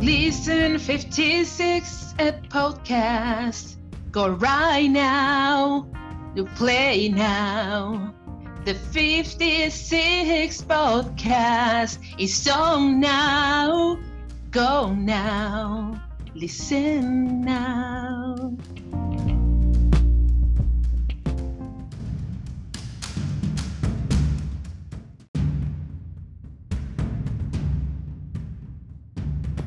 Listen 56 a podcast. Go right now. You play now. The 56 podcast is on now. Go now. Listen now.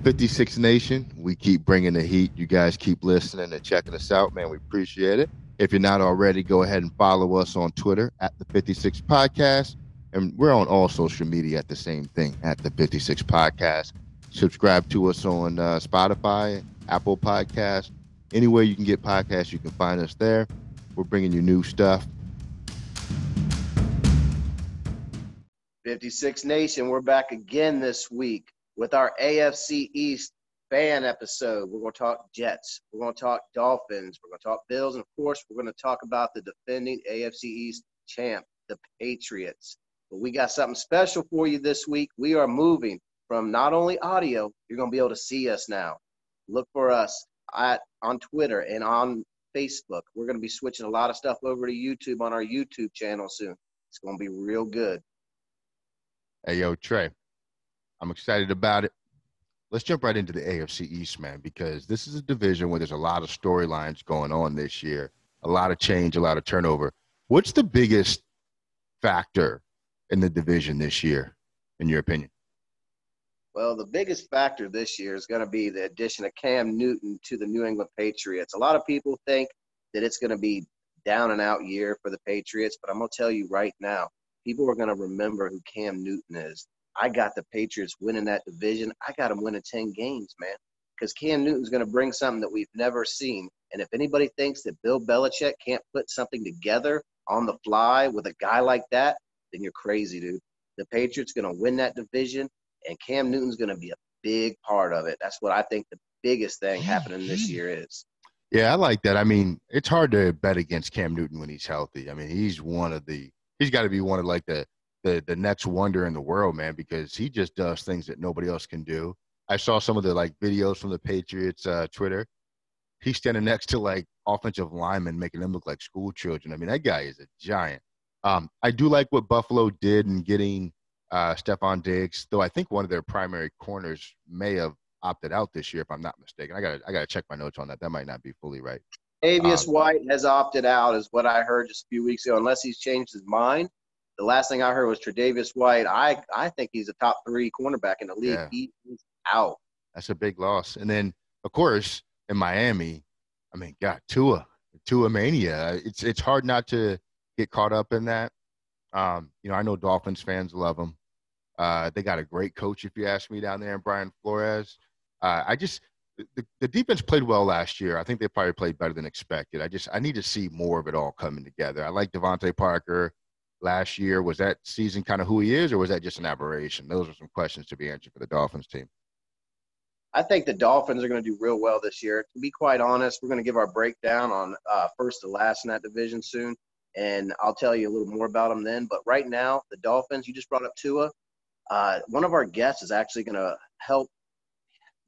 Fifty-six Nation, we keep bringing the heat. You guys keep listening and checking us out, man. We appreciate it. If you're not already, go ahead and follow us on Twitter at the 56 Podcast. And we're on all social media at the same thing, at the 56 Podcast. Subscribe to us on uh, Spotify, Apple Podcast, anywhere you can get podcasts, you can find us there. We're bringing you new stuff. 56 Nation, we're back again this week with our AFC East fan episode. We're going to talk Jets. We're going to talk Dolphins. We're going to talk Bills. And of course, we're going to talk about the defending AFC East champ, the Patriots. But we got something special for you this week. We are moving from not only audio, you're going to be able to see us now. Look for us at on Twitter and on Facebook. We're going to be switching a lot of stuff over to YouTube on our YouTube channel soon. It's going to be real good. Hey, yo, Trey, I'm excited about it. Let's jump right into the AFC East, man, because this is a division where there's a lot of storylines going on this year, a lot of change, a lot of turnover. What's the biggest factor in the division this year, in your opinion? Well, the biggest factor this year is going to be the addition of Cam Newton to the New England Patriots. A lot of people think that it's going to be down and out year for the Patriots, but I'm going to tell you right now, people are going to remember who Cam Newton is. I got the Patriots winning that division. I got them winning 10 games, man, because Cam Newton's going to bring something that we've never seen. And if anybody thinks that Bill Belichick can't put something together on the fly with a guy like that, then you're crazy, dude. The Patriots going to win that division, and Cam Newton's going to be a big part of it. That's what I think the biggest thing happening this year is. Yeah, I like that. I mean, it's hard to bet against Cam Newton when he's healthy. I mean, he's one of the he's got to be one of like the the the next wonder in the world, man, because he just does things that nobody else can do. I saw some of the like videos from the Patriots uh, Twitter. He's standing next to like offensive linemen, making them look like school children. I mean, that guy is a giant. Um, I do like what Buffalo did in getting uh, Stefon Diggs, though I think one of their primary corners may have opted out this year, if I'm not mistaken. I gotta I got to check my notes on that. That might not be fully right. Avius um, White has opted out, is what I heard just a few weeks ago, unless he's changed his mind. The last thing I heard was Tre'Davious White. I I think he's a top three cornerback in the league. Yeah. He is out. That's a big loss. And then, of course, in Miami, I mean, God, Tua, Tua mania. It's it's hard not to get caught up in that. Um, you know, I know Dolphins fans love him. Uh, they got a great coach, if you ask me, down there in Brian Flores. Uh, I just the, the defense played well last year. I think they probably played better than expected. I just I need to see more of it all coming together. I like DeVante Parker last year. Was that season kind of who he is, or was that just an aberration? Those are some questions to be answered for the Dolphins team. I think the Dolphins are going to do real well this year. To be quite honest, we're going to give our breakdown on uh, first to last in that division soon, and I'll tell you a little more about them then. But right now, the Dolphins, you just brought up Tua. Uh, one of our guests is actually going to help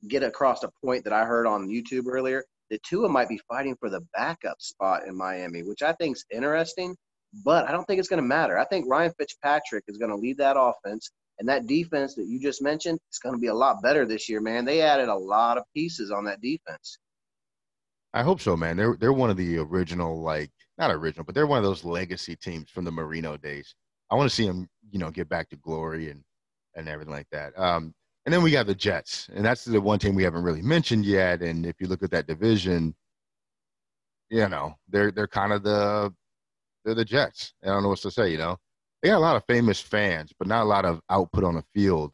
get across a point that I heard on YouTube earlier. That Tua might be fighting for the backup spot in Miami, which I think is interesting but I don't think it's going to matter. I think Ryan Fitzpatrick is going to lead that offense, and that defense that you just mentioned is going to be a lot better this year, man. They added a lot of pieces on that defense. I hope so, man. They're they're one of the original, like not original, but they're one of those legacy teams from the Marino days. I want to see them, you know, get back to glory and and everything like that. Um, and then we got the Jets, and that's the one team we haven't really mentioned yet. And if you look at that division, you know, they're they're kind of the they're the Jets. I don't know what to say. You know, they got a lot of famous fans, but not a lot of output on the field.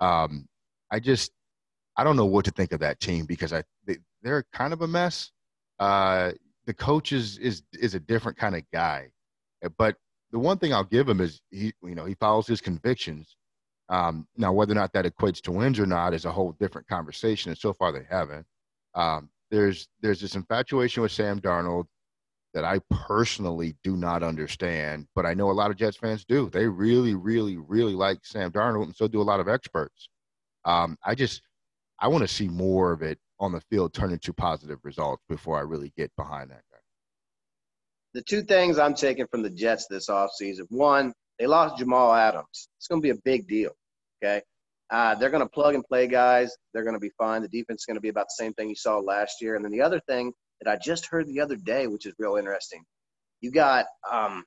Um, I just I don't know what to think of that team because I they, they're kind of a mess. Uh, the coach is is is a different kind of guy, but the one thing I'll give him is he you know he follows his convictions. Um, now whether or not that equates to wins or not is a whole different conversation, and so far they haven't. Um, there's there's this infatuation with Sam Darnold that I personally do not understand, but I know a lot of Jets fans do. They really, really, really like Sam Darnold, and so do a lot of experts. Um, I just, I want to see more of it on the field turn into positive results before I really get behind that guy. The two things I'm taking from the Jets this offseason one, they lost Jamal Adams. It's going to be a big deal. Okay. Uh, they're going to plug and play guys. They're going to be fine. The defense is going to be about the same thing you saw last year. And then the other thing that I just heard the other day, which is real interesting, you got um,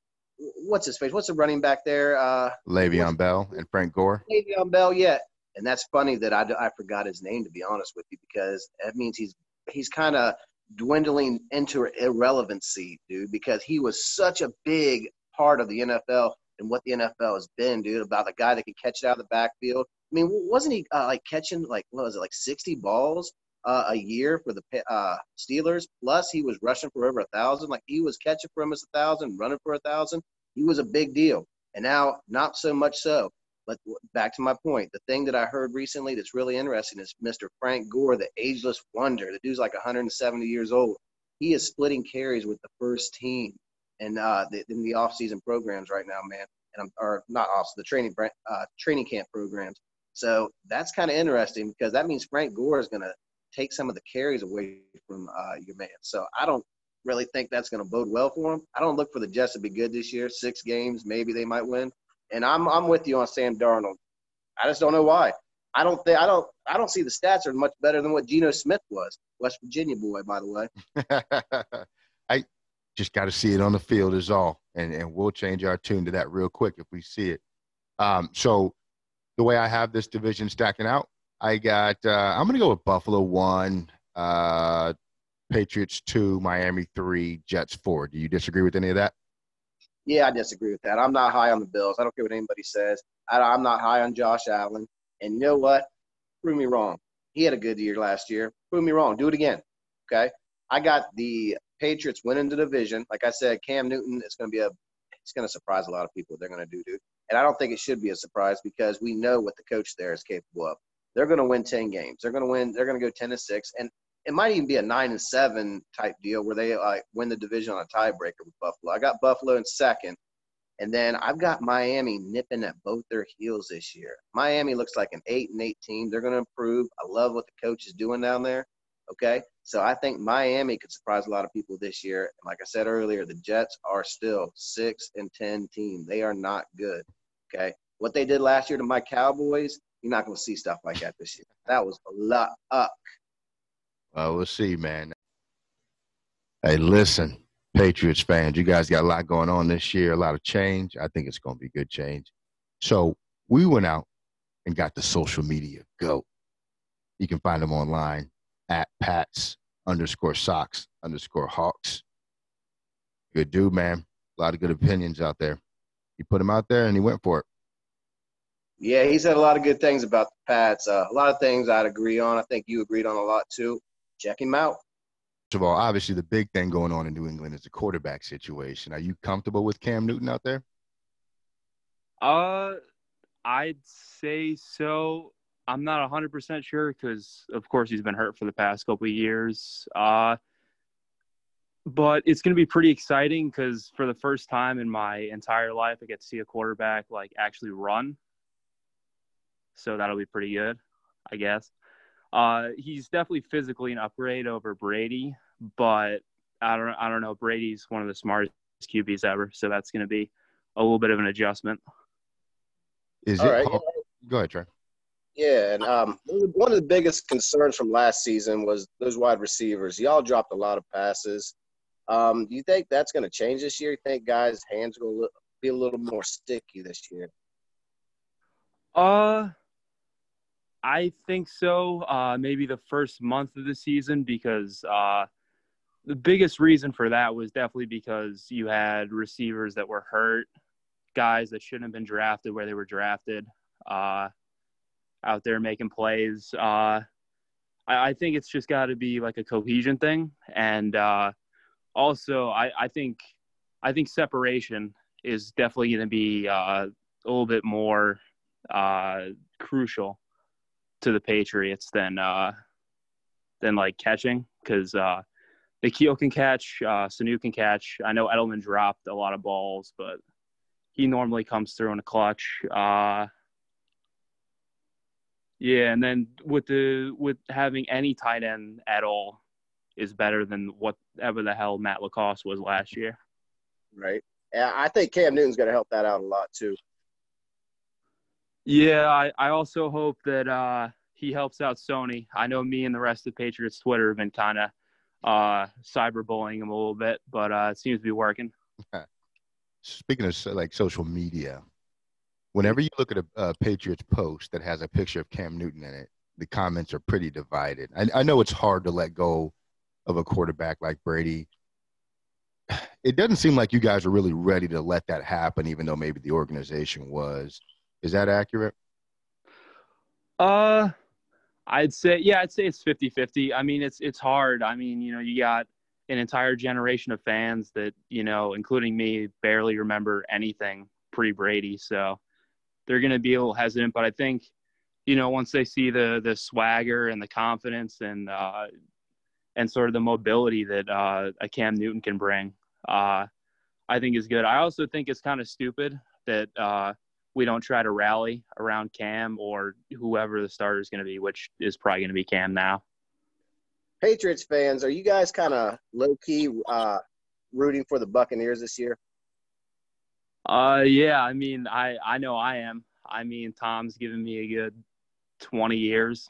what's his face? What's the running back there? Uh, Le'Veon Bell and Frank Gore. Le'Veon Bell, yeah. And that's funny that I, I forgot his name to be honest with you because that means he's he's kind of dwindling into irrelevancy, dude. Because he was such a big part of the NFL and what the NFL has been, dude. About the guy that can catch it out of the backfield. I mean, wasn't he uh, like catching like what was it like sixty balls uh, a year for the uh, Steelers? Plus, he was rushing for over a thousand. Like he was catching for almost a thousand, running for a thousand. He was a big deal. And now, not so much so. But back to my point, the thing that I heard recently that's really interesting is Mr. Frank Gore, the ageless wonder. The dude's like 170 years old. He is splitting carries with the first team and uh, the, in the off-season programs right now, man. And I'm, or not off the training uh, training camp programs. So that's kind of interesting because that means Frank Gore is going to take some of the carries away from uh, your man. So I don't really think that's going to bode well for him. I don't look for the Jets to be good this year. Six games, maybe they might win. And I'm I'm with you on Sam Darnold. I just don't know why. I don't think I don't I don't see the stats are much better than what Geno Smith was. West Virginia boy, by the way. I just got to see it on the field is all, and and we'll change our tune to that real quick if we see it. Um, so the way I have this division stacking out, I got uh, I'm gonna go with Buffalo one, uh, Patriots two, Miami three, Jets four. Do you disagree with any of that? Yeah, I disagree with that. I'm not high on the Bills. I don't care what anybody says. I, I'm not high on Josh Allen. And you know what? Prove me wrong. He had a good year last year. Prove me wrong. Do it again. Okay. I got the Patriots winning the division. Like I said, Cam Newton is going to be a. It's going to surprise a lot of people. They're going to do, dude. And I don't think it should be a surprise because we know what the coach there is capable of. They're going to win ten games. They're going to win. They're going to go ten to six. And it might even be a nine and seven type deal where they like win the division on a tiebreaker with Buffalo. I got Buffalo in second, and then I've got Miami nipping at both their heels this year. Miami looks like an eight and eight team. They're going to improve. I love what the coach is doing down there. Okay, so I think Miami could surprise a lot of people this year. And like I said earlier, the Jets are still six and ten team. They are not good. Okay, what they did last year to my Cowboys, you're not going to see stuff like that this year. That was a lot up. Well, we'll see, man. Hey, listen, Patriots fans, you guys got a lot going on this year, a lot of change. I think it's going to be good change. So we went out and got the social media go. You can find them online at Pats underscore socks underscore hawks. Good dude, man. A lot of good opinions out there. He put him out there and he went for it. Yeah, he said a lot of good things about the Pats. Uh, a lot of things I'd agree on. I think you agreed on a lot too check him out. First of all, obviously the big thing going on in New England is the quarterback situation. Are you comfortable with Cam Newton out there? Uh, I'd say so. I'm not 100% sure because, of course, he's been hurt for the past couple of years. Uh, but it's going to be pretty exciting because for the first time in my entire life, I get to see a quarterback like actually run. So that'll be pretty good, I guess. Uh, he's definitely physically an upgrade over Brady, but I don't I don't know. Brady's one of the smartest QBs ever, so that's going to be a little bit of an adjustment. Is All it? Right, yeah. Go ahead, Trey. Yeah, and um, one of the biggest concerns from last season was those wide receivers. Y'all dropped a lot of passes. Um, do you think that's going to change this year? You think guys' hands will be a little more sticky this year? Uh, I think so. Uh, maybe the first month of the season because uh, the biggest reason for that was definitely because you had receivers that were hurt, guys that shouldn't have been drafted where they were drafted, uh, out there making plays. Uh, I, I, think it's just got to be like a cohesion thing, and uh, also I, I, think I think separation is definitely going to be uh, a little bit more crucial to the Patriots than uh, than like catching because uh, N'Keal can catch, uh, Sanu can catch. I know Edelman dropped a lot of balls, but he normally comes through in a clutch. Uh, Yeah, and then with the with having any tight end at all is better than whatever the hell Matt LaCosse was last year. Right. Yeah, I think Cam Newton's going to help that out a lot too. Yeah, I, I also hope that uh, he helps out Sony. I know me and the rest of Patriots Twitter have been kind of uh, cyberbullying him a little bit, but uh, it seems to be working. Speaking of like social media, whenever you look at a, a, Patriots post that has a picture of Cam Newton in it, the comments are pretty divided. I, I know it's hard to let go of a quarterback like Brady. It doesn't seem like you guys are really ready to let that happen, even though maybe the organization was. Is that accurate? Uh, I'd say yeah, I'd say it's 50-50. I mean, it's it's hard. I mean, you know, you got an entire generation of fans that, you know, including me, barely remember anything pre Brady. So they're going to be a little hesitant, but I think, you know, once they see the the swagger and the confidence and uh, and sort of the mobility that uh, a Cam Newton can bring, uh, I think is good. I also think it's kind of stupid that uh, we don't try to rally around Cam or whoever the starter is going to be, which is probably going to be Cam now. Patriots fans, are you guys kind of low key uh, rooting for the Buccaneers this year? Uh, yeah. I mean, I I know I am. I mean, Tom's given me a good twenty years.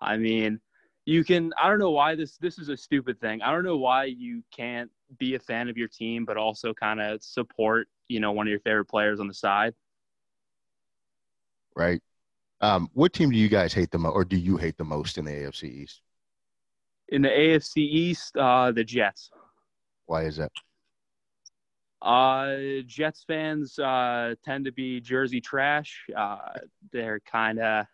I mean, you can. I don't know why this this is a stupid thing. I don't know why you can't be a fan of your team, but also kind of support you know one of your favorite players on the side right? Um, what team do you guys hate the most, or do you hate the most in the AFC East? In the AFC East, uh, the Jets. Why is that? Uh, Jets fans uh, tend to be Jersey trash. Uh, they're kind of.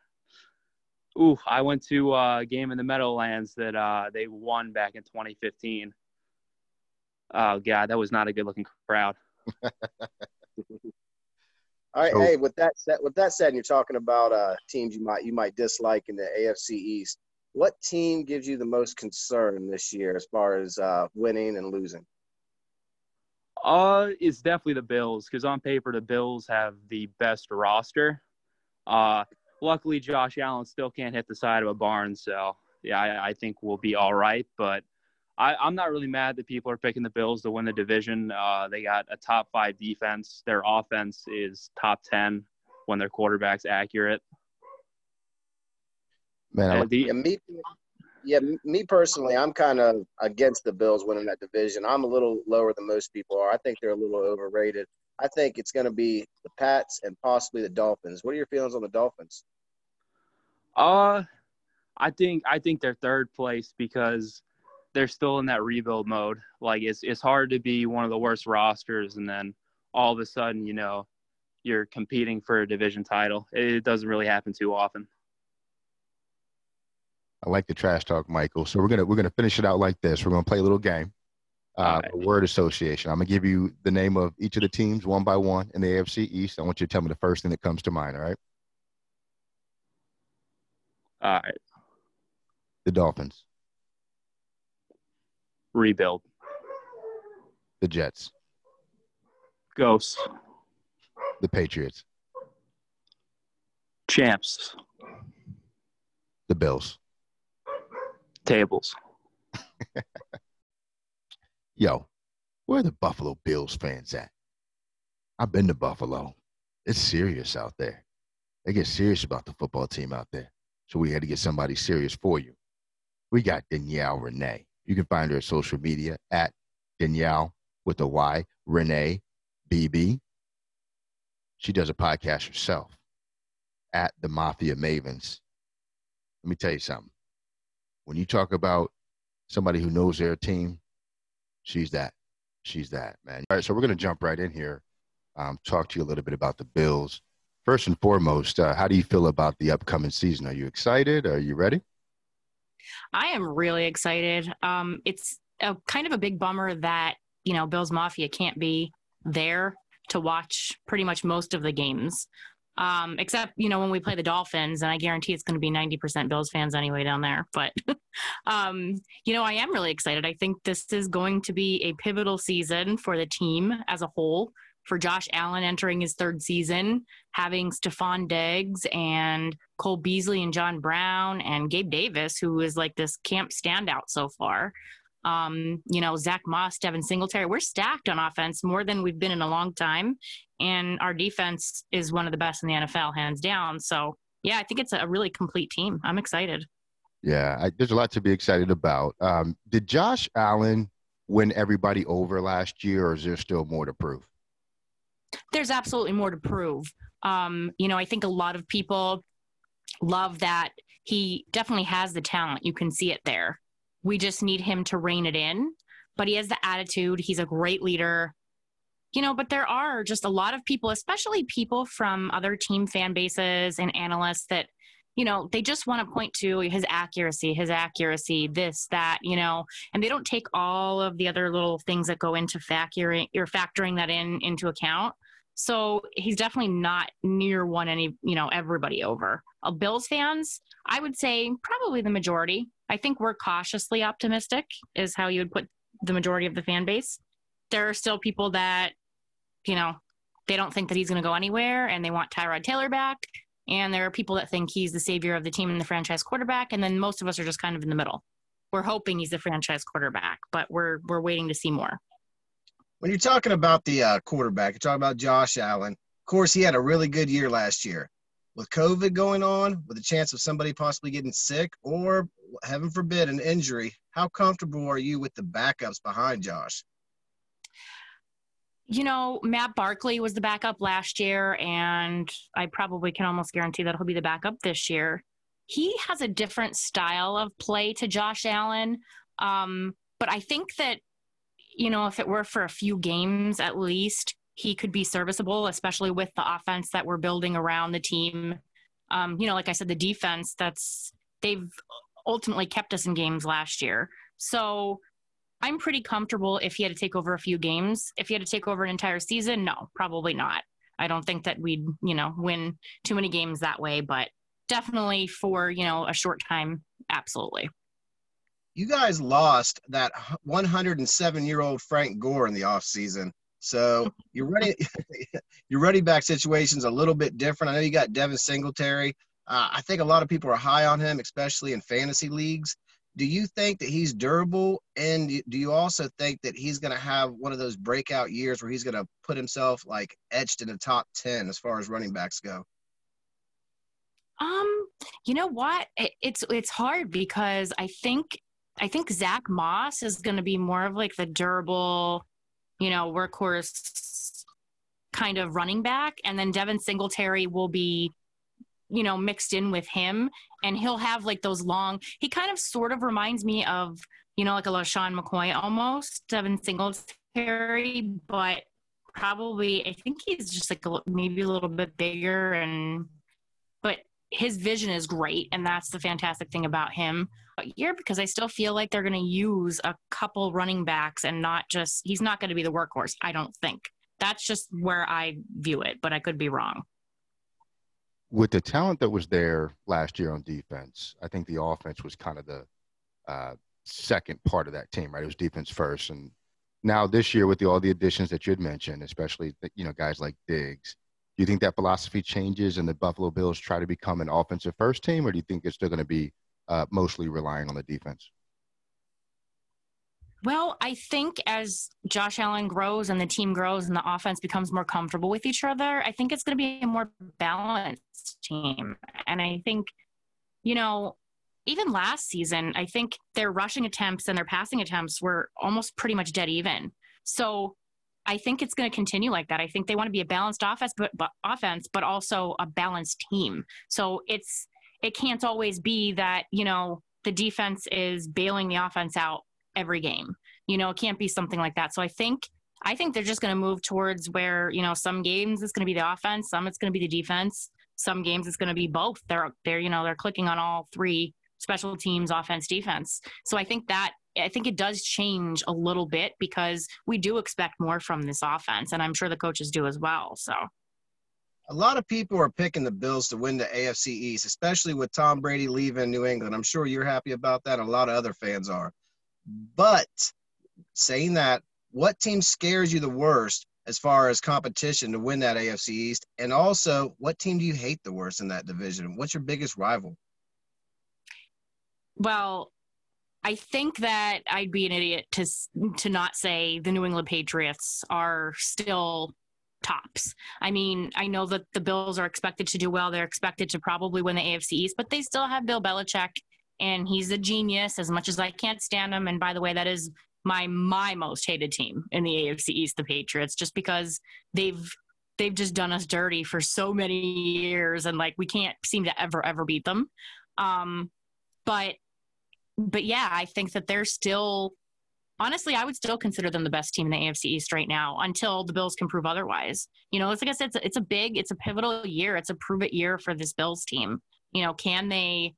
Ooh, I went to a game in the Meadowlands that uh, they won back in 2015. Oh God, that was not a good-looking crowd. All right, so, hey, with that said, with that said, and you're talking about uh, teams you might you might dislike in the AFC East. What team gives you the most concern this year as far as uh, winning and losing? Uh, it's definitely the Bills because on paper the Bills have the best roster. Uh, luckily Josh Allen still can't hit the side of a barn, so yeah, I, I think we'll be all right. But I, am not really mad that people are picking the Bills to win the division. Uh, they got a top five defense. Their offense is top ten when their quarterback's accurate. Man, the, yeah, me, yeah, me personally, I'm kind of against the Bills winning that division. I'm a little lower than most people are. I think they're a little overrated. I think it's going to be the Pats and possibly the Dolphins. What are your feelings on the Dolphins? Uh, I think I think they're third place because they're still in that rebuild mode. Like it's it's hard to be one of the worst rosters and then all of a sudden, you know, you're competing for a division title. It doesn't really happen too often. I like the trash talk, Michael. So we're gonna we're gonna finish it out like this. We're gonna play a little game. Uh, right. word association. I'm gonna give you the name of each of the teams one by one in the AFC East. I want you to tell me the first thing that comes to mind. All right. All right. The Dolphins rebuild. The Jets. Ghosts. The Patriots. Champs. The Bills. Tables. Yo, where are the Buffalo Bills fans at? I've been to Buffalo. It's serious out there. They get serious about the football team out there. So we had to get somebody serious for you. We got Danielle Renee. You can find her at social media at Danielle with a Y, Renee BB. She does a podcast herself at the Mafia Mavens. Let me tell you something. When you talk about somebody who knows their team, she's that. She's that, man. All right, so we're going to jump right in here, um, talk to you a little bit about the Bills. First and foremost, uh, how do you feel about the upcoming season? Are you excited? Are you ready? I am really excited. Um, it's a kind of a big bummer that you know Bills Mafia can't be there to watch pretty much most of the games. Um, except you know when we play the Dolphins, and I guarantee it's going to be ninety percent Bills fans anyway down there. But um, you know I am really excited. I think this is going to be a pivotal season for the team as a whole. For Josh Allen entering his third season, having Stefon Diggs and Cole Beasley and John Brown and Gabe Davis, who is like this camp standout so far. Um, you know, Zach Moss, Devin Singletary, we're stacked on offense more than we've been in a long time. And our defense is one of the best in the NFL, hands down. So, yeah, I think it's a really complete team. I'm excited. Yeah, I, there's a lot to be excited about. Um, did Josh Allen win everybody over last year, or is there still more to prove? There's absolutely more to prove. Um, you know, I think a lot of people love that he definitely has the talent. You can see it there. We just need him to rein it in. But he has the attitude. He's a great leader. You know, but there are just a lot of people, especially people from other team fan bases and analysts that, you know, they just want to point to his accuracy, his accuracy, this, that, you know, and they don't take all of the other little things that go into factoring or factoring that in into account. So he's definitely not near one any, you know, everybody over. Uh, Bills fans, I would say probably the majority. I think we're cautiously optimistic, is how you would put the majority of the fan base. There are still people that, you know, they don't think that he's going to go anywhere and they want Tyrod Taylor back. And there are people that think he's the savior of the team and the franchise quarterback. And then most of us are just kind of in the middle. We're hoping he's the franchise quarterback, but we're we're waiting to see more. When you're talking about the uh, quarterback, you're talking about Josh Allen. Of course, he had a really good year last year. With COVID going on, with the chance of somebody possibly getting sick, or heaven forbid, an injury, how comfortable are you with the backups behind Josh? You know, Matt Barkley was the backup last year, and I probably can almost guarantee that he'll be the backup this year. He has a different style of play to Josh Allen. Um, but I think that, you know, if it were for a few games at least, he could be serviceable, especially with the offense that we're building around the team. Um, you know, like I said, the defense that's they've ultimately kept us in games last year. So I'm pretty comfortable if he had to take over a few games. If he had to take over an entire season, no, probably not. I don't think that we'd, you know, win too many games that way, but definitely for, you know, a short time, absolutely. You guys lost that 107 year old Frank Gore in the offseason. So your running your running back situation's a little bit different. I know you got Devin Singletary. Uh, I think a lot of people are high on him, especially in fantasy leagues. Do you think that he's durable? And do you also think that he's going to have one of those breakout years where he's going to put himself like etched in the top 10 as far as running backs go? Um, you know what? It, it's it's hard because I think I think Zach Moss is going to be more of like the durable, you know, workhorse kind of running back, and then Devin Singletary will be you know, mixed in with him. And he'll have like those long, he kind of sort of reminds me of, you know, like a LeSean McCoy almost, Devin Singletary, but probably, I think he's just like maybe a little bit bigger and, but his vision is great. And that's the fantastic thing about him year because I still feel like they're going to use a couple running backs and not just, he's not going to be the workhorse, I don't think. That's just where I view it, but I could be wrong with the talent that was there last year on defense, I think the offense was kind of the uh, second part of that team, right? It was defense first, and now this year with the, all the additions that you had mentioned, especially you know guys like Diggs, do you think that philosophy changes and the Buffalo Bills try to become an offensive first team, or do you think it's still going to be uh, mostly relying on the defense? Well, I think as Josh Allen grows and the team grows and the offense becomes more comfortable with each other, I think it's going to be a more balanced team. And I think, you know, even last season, I think their rushing attempts and their passing attempts were almost pretty much dead even. So I think it's going to continue like that. I think they want to be a balanced offense, but, but offense, but also a balanced team. So it's it can't always be that you know the defense is bailing the offense out every game. You know, it can't be something like that. So I think I think they're just going to move towards where you know some games it's going to be the offense, some it's going to be the defense, some games it's going to be both. They're they're you know they're clicking on all three special teams, offense, defense. So I think that I think it does change a little bit because we do expect more from this offense, and I'm sure the coaches do as well. So. A lot of people are picking the Bills to win the AFC East, especially with Tom Brady leaving New England. I'm sure you're happy about that. A lot of other fans are. But saying that, what team scares you the worst as far as competition to win that AFC East? And also, what team do you hate the worst in that division? What's your biggest rival? Well, I think that I'd be an idiot to to not say the New England Patriots are still tops. I mean, I know that the Bills are expected to do well. They're expected to probably win the AFC East, but they still have Bill Belichick, and he's a genius. As much as I can't stand him, and by the way, that is my my most hated team in the AFC East, the Patriots, just because they've they've just done us dirty for so many years, and like we can't seem to ever ever beat them. Um, but but yeah, I think that they're still honestly, I would still consider them the best team in the AFC East right now until the Bills can prove otherwise. You know, it's like I said, it's a, it's a big, it's a pivotal year. It's a prove it year for this Bills team. You know, can they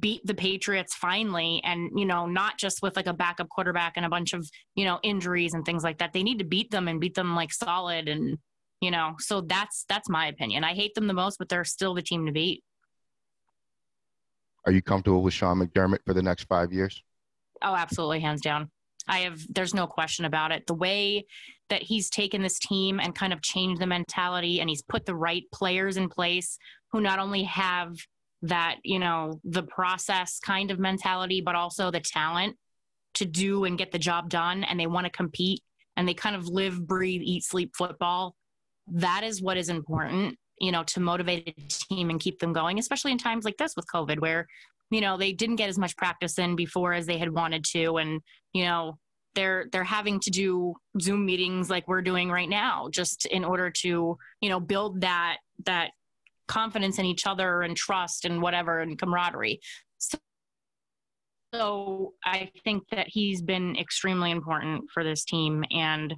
beat the Patriots finally and, you know, not just with like a backup quarterback and a bunch of, you know, injuries and things like that. They need to beat them and beat them like solid and, you know, so that's that's my opinion. I hate them the most, but they're still the team to beat. Are you comfortable with Sean McDermott for the next five years? Oh, absolutely, hands down. I have, there's no question about it. The way that he's taken this team and kind of changed the mentality and he's put the right players in place who not only have that, you know, the process kind of mentality, but also the talent to do and get the job done and they want to compete and they kind of live, breathe, eat, sleep football. That is what is important you know, to motivate a team and keep them going, especially in times like this with COVID, where, you know, they didn't get as much practice in before as they had wanted to. And, you know, they're they're having to do Zoom meetings like we're doing right now, just in order to, you know, build that that confidence in each other and trust and whatever and camaraderie. So, so I think that he's been extremely important for this team and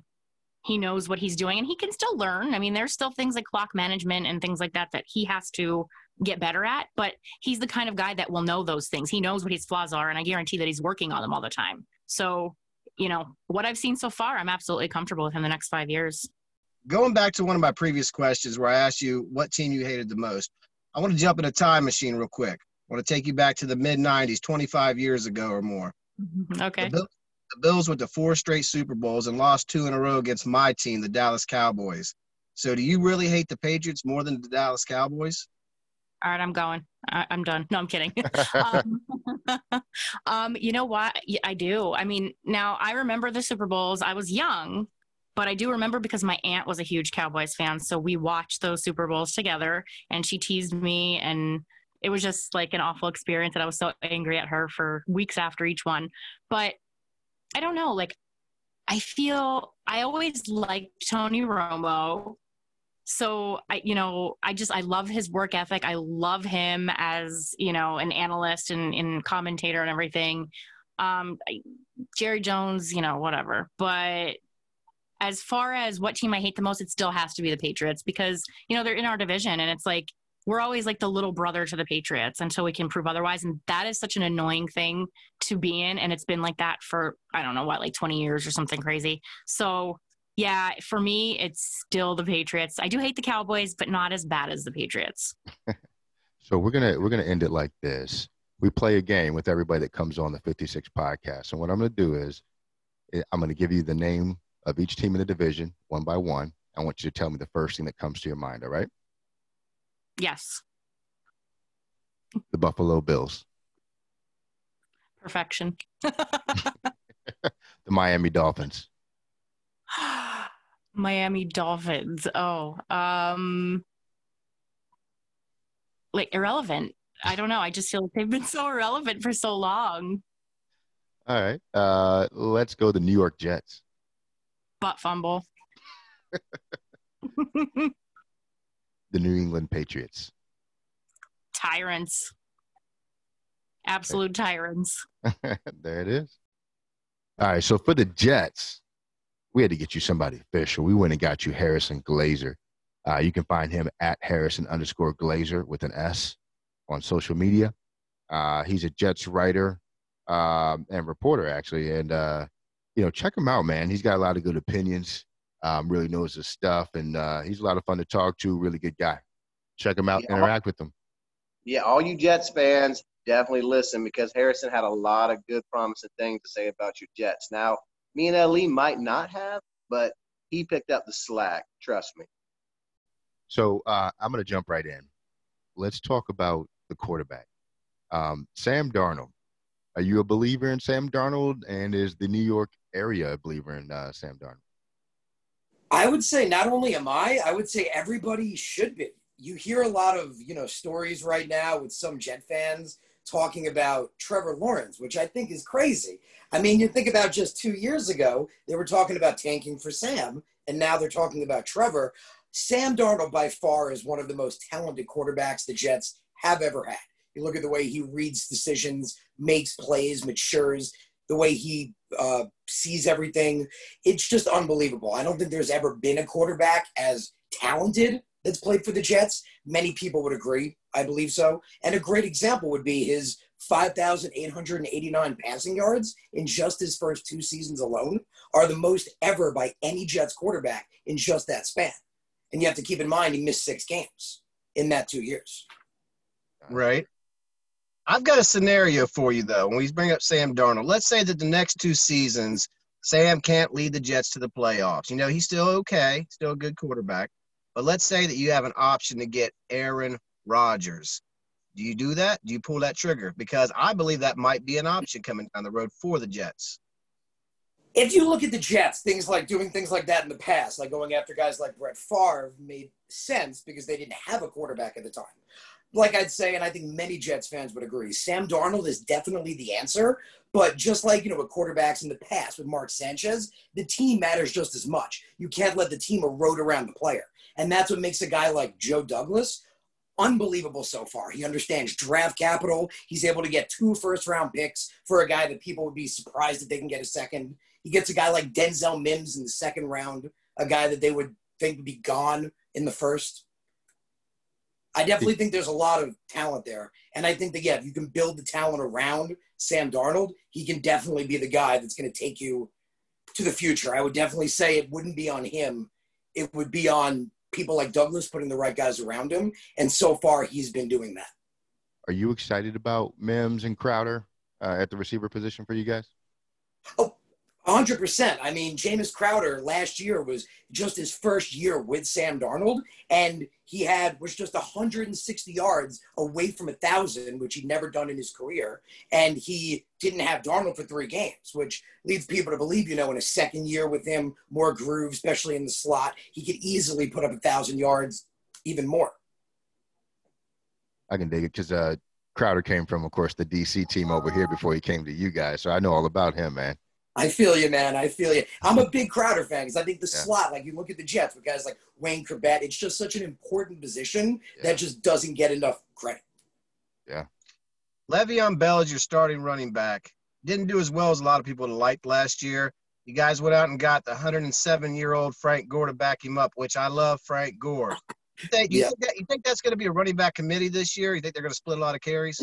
he knows what he's doing and he can still learn. I mean, there's still things like clock management and things like that that he has to get better at, but he's the kind of guy that will know those things. He knows what his flaws are, and I guarantee that he's working on them all the time. So, you know, what I've seen so far, I'm absolutely comfortable with him the next five years. Going back to one of my previous questions where I asked you what team you hated the most, I want to jump in a time machine real quick. I want to take you back to the mid 90s, 25 years ago or more. Mm-hmm. Okay. The, the Bills went to four straight Super Bowls and lost two in a row against my team, the Dallas Cowboys. So, do you really hate the Patriots more than the Dallas Cowboys? All right, I'm going. I, am done. No, I'm kidding. um, um, you know what? I do. I mean, now I remember the Super Bowls. I was young, but I do remember because my aunt was a huge Cowboys fan. So we watched those Super Bowls together and she teased me and it was just like an awful experience and I was so angry at her for weeks after each one. But I don't know, like I feel I always liked Tony Romo. So I, you know, I just I love his work ethic. I love him as you know an analyst and, and commentator and everything. Um, Jerry Jones, you know, whatever. But as far as what team I hate the most, it still has to be the Patriots because you know they're in our division, and it's like we're always like the little brother to the Patriots until we can prove otherwise. And that is such an annoying thing to be in. And it's been like that for, I don't know what, like 20 years or something crazy. So, yeah, for me, it's still the Patriots. I do hate the Cowboys, but not as bad as the Patriots. so we're gonna we're gonna end it like this. We play a game with everybody that comes on the 56 podcast. And what I'm gonna do is eh, I'm gonna give you the name of each team in the division one by one. I want you to tell me the first thing that comes to your mind. All right? Yes. The Buffalo Bills. Perfection. the Miami Dolphins. Miami Dolphins. Oh, um, like irrelevant. I don't know. I just feel like they've been so irrelevant for so long. All right. Uh, let's go the New York Jets. Butt fumble. the New England Patriots? Tyrants. Absolute tyrants. there it is. All right. So for the Jets, we had to get you somebody official. We went and got you Harrison Glazer. Uh, you can find him at Harrison underscore Glazer with an S on social media. Uh, he's a Jets writer um, and reporter, actually. And, uh, you know, check him out, man. He's got a lot of good opinions um, really knows his stuff, and uh, he's a lot of fun to talk to. Really good guy. Check him out, yeah, interact with him. Yeah, all you Jets fans, definitely listen because Harrison had a lot of good, promising things to say about your Jets. Now, me and Ali might not have, but he picked up the slack. Trust me. So uh, I'm going to jump right in. Let's talk about the quarterback, um, Sam Darnold. Are you a believer in Sam Darnold, and is the New York area a believer in uh, Sam Darnold? I would say not only am I, I would say everybody should be. You hear a lot of you know stories right now with some Jet fans talking about Trevor Lawrence, which I think is crazy. I mean, you think about just two years ago, they were talking about tanking for Sam, and now they're talking about Trevor. Sam Darnold, by far, is one of the most talented quarterbacks the Jets have ever had. You look at the way he reads decisions, makes plays, matures, the way he uh, sees everything. It's just unbelievable. I don't think there's ever been a quarterback as talented that's played for the Jets. Many people would agree. I believe so. And a great example would be his 5,889 passing yards in just his first two seasons alone are the most ever by any Jets quarterback in just that span. And you have to keep in mind he missed six games in that two years. Right. I've got a scenario for you though. When we bring up Sam Darnold, let's say that the next two seasons, Sam can't lead the Jets to the playoffs. You know, he's still okay, still a good quarterback. But let's say that you have an option to get Aaron Rodgers. Do you do that? Do you pull that trigger? Because I believe that might be an option coming down the road for the Jets. If you look at the Jets, things like doing things like that in the past, like going after guys like Brett Favre, made sense because they didn't have a quarterback at the time. Like I'd say, and I think many Jets fans would agree, Sam Darnold is definitely the answer. But just like you know, with quarterbacks in the past with Mark Sanchez, the team matters just as much. You can't let the team erode around the player, and that's what makes a guy like Joe Douglas unbelievable so far. He understands draft capital. He's able to get two first round picks for a guy that people would be surprised that they can get a second. He gets a guy like Denzel Mims in the second round, a guy that they would think would be gone in the first. I definitely think there's a lot of talent there. And I think that, yeah, if you can build the talent around Sam Darnold, he can definitely be the guy that's going to take you to the future. I would definitely say it wouldn't be on him. It would be on people like Douglas putting the right guys around him. And so far, he's been doing that. Are you excited about Mims and Crowder uh, at the receiver position for you guys? Oh, 100%. I mean, Jameis Crowder last year was just his first year with Sam Darnold, and he had was just 160 yards away from a thousand, which he'd never done in his career. And he didn't have Darnold for three games, which leads people to believe, you know, in a second year with him, more groove, especially in the slot, he could easily put up a thousand yards, even more. I can dig it because uh, Crowder came from, of course, the DC team over here before he came to you guys, so I know all about him, man. I feel you, man. I feel you. I'm a big Crowder fan because I think the yeah. slot, like you look at the Jets with guys like Wayne Chrebet, it's just such an important position yeah. that just doesn't get enough credit. Yeah. Le'Veon Bell is your starting running back. Didn't do as well as a lot of people liked last year. You guys went out and got the 107 year old Frank Gore to back him up, which I love Frank Gore. You think, you, yeah. think, that, you think that's going to be a running back committee this year? You think they're going to split a lot of carries?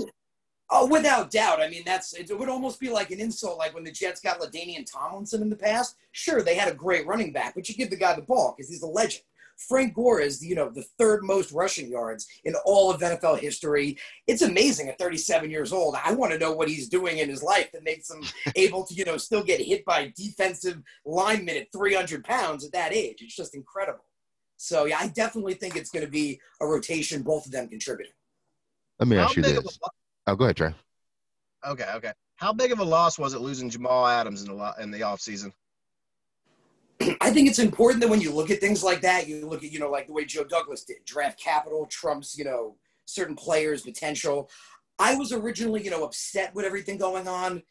Oh, without doubt. I mean, that's it would almost be like an insult, like when the Jets got LaDainian Tomlinson in the past. Sure, they had a great running back, but you give the guy the ball because he's a legend. Frank Gore is, you know, the third most rushing yards in all of NFL history. It's amazing at 37 years old. I want to know what he's doing in his life that makes him able to, you know, still get hit by defensive linemen at 300 pounds at that age. It's just incredible. So yeah, I definitely think it's going to be a rotation, both of them contributing. Let me ask How you this. Oh, go ahead, Trey. Okay, okay. How big of a loss was it losing Jamal Adams in the in the offseason? I think it's important that when you look at things like that, you look at, you know, like the way Joe Douglas did, draft capital trumps, you know, certain players' potential. I was originally, you know, upset with everything going on.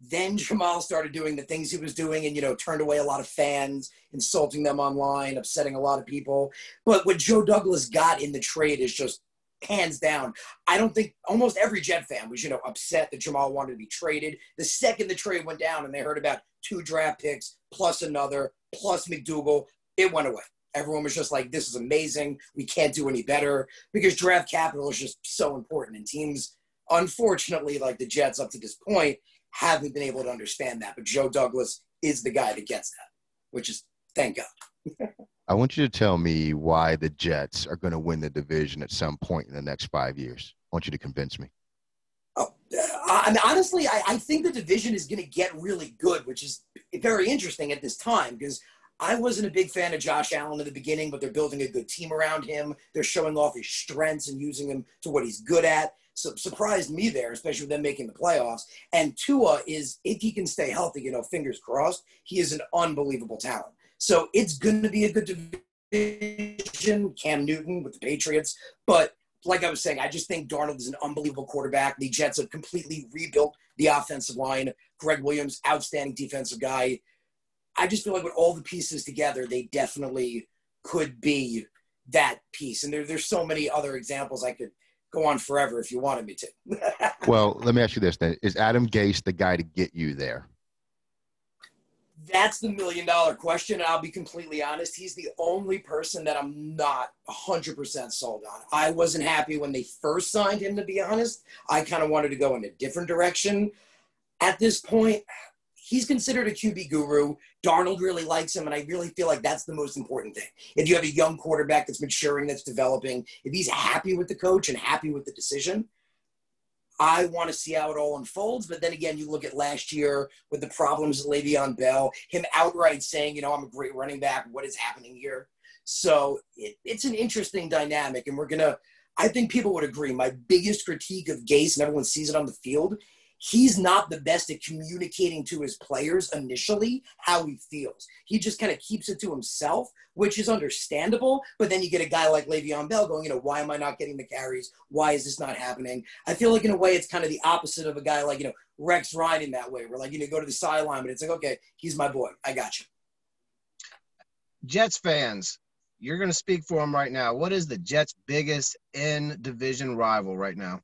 Then Jamal started doing the things he was doing and, you know, turned away a lot of fans, insulting them online, upsetting a lot of people. But what Joe Douglas got in the trade is just hands down. I don't think almost every Jet fan was, you know, upset that Jamal wanted to be traded. The second the trade went down and they heard about two draft picks plus another plus McDougald, it went away. Everyone was just like, this is amazing. We can't do any better because draft capital is just so important. And teams, unfortunately, like the Jets up to this point, haven't been able to understand that. But Joe Douglas is the guy that gets that, which is thank God. I want you to tell me why the Jets are going to win the division at some point in the next five years. I want you to convince me. Oh, I mean, honestly, I, I think the division is going to get really good, which is very interesting at this time because I wasn't a big fan of Josh Allen in the beginning, but they're building a good team around him. They're showing off his strengths and using him to what he's good at. So surprised me there, especially with them making the playoffs. And Tua is, if he can stay healthy, you know, fingers crossed, he is an unbelievable talent. So it's going to be a good division. Cam Newton with the Patriots, but like I was saying, I just think Darnold is an unbelievable quarterback. The Jets have completely rebuilt the offensive line. Gregg Williams, outstanding defensive guy. I just feel like with all the pieces together, they definitely could be that piece. And there, there's so many other examples I could go on forever if you wanted me to. well, let me ask you this then: Is Adam Gase the guy to get you there? That's the million dollar question. And I'll be completely honest. He's the only person that I'm not 100% sold on. I wasn't happy when they first signed him, to be honest. I kind of wanted to go in a different direction. At this point, he's considered a QB guru. Darnold really likes him, and I really feel like that's the most important thing. If you have a young quarterback that's maturing, that's developing, if he's happy with the coach and happy with the decision, I want to see how it all unfolds. But then again, you look at last year with the problems with Le'Veon Bell, him outright saying, you know, I'm a great running back. What is happening here? So it, it's an interesting dynamic, and we're gonna. I think people would agree. My biggest critique of Gase, and everyone sees it on the field, he's not the best at communicating to his players initially how he feels. He just kind of keeps it to himself, which is understandable. But then you get a guy like Le'Veon Bell going, you know, why am I not getting the carries? Why is this not happening? I feel like in a way it's kind of the opposite of a guy like, you know, Rex Ryan in that way. We're like, you know, go to the sideline, but it's like, okay, he's my boy. I got you. Jets fans, you're going to speak for him right now. What is the Jets' biggest in division rival right now?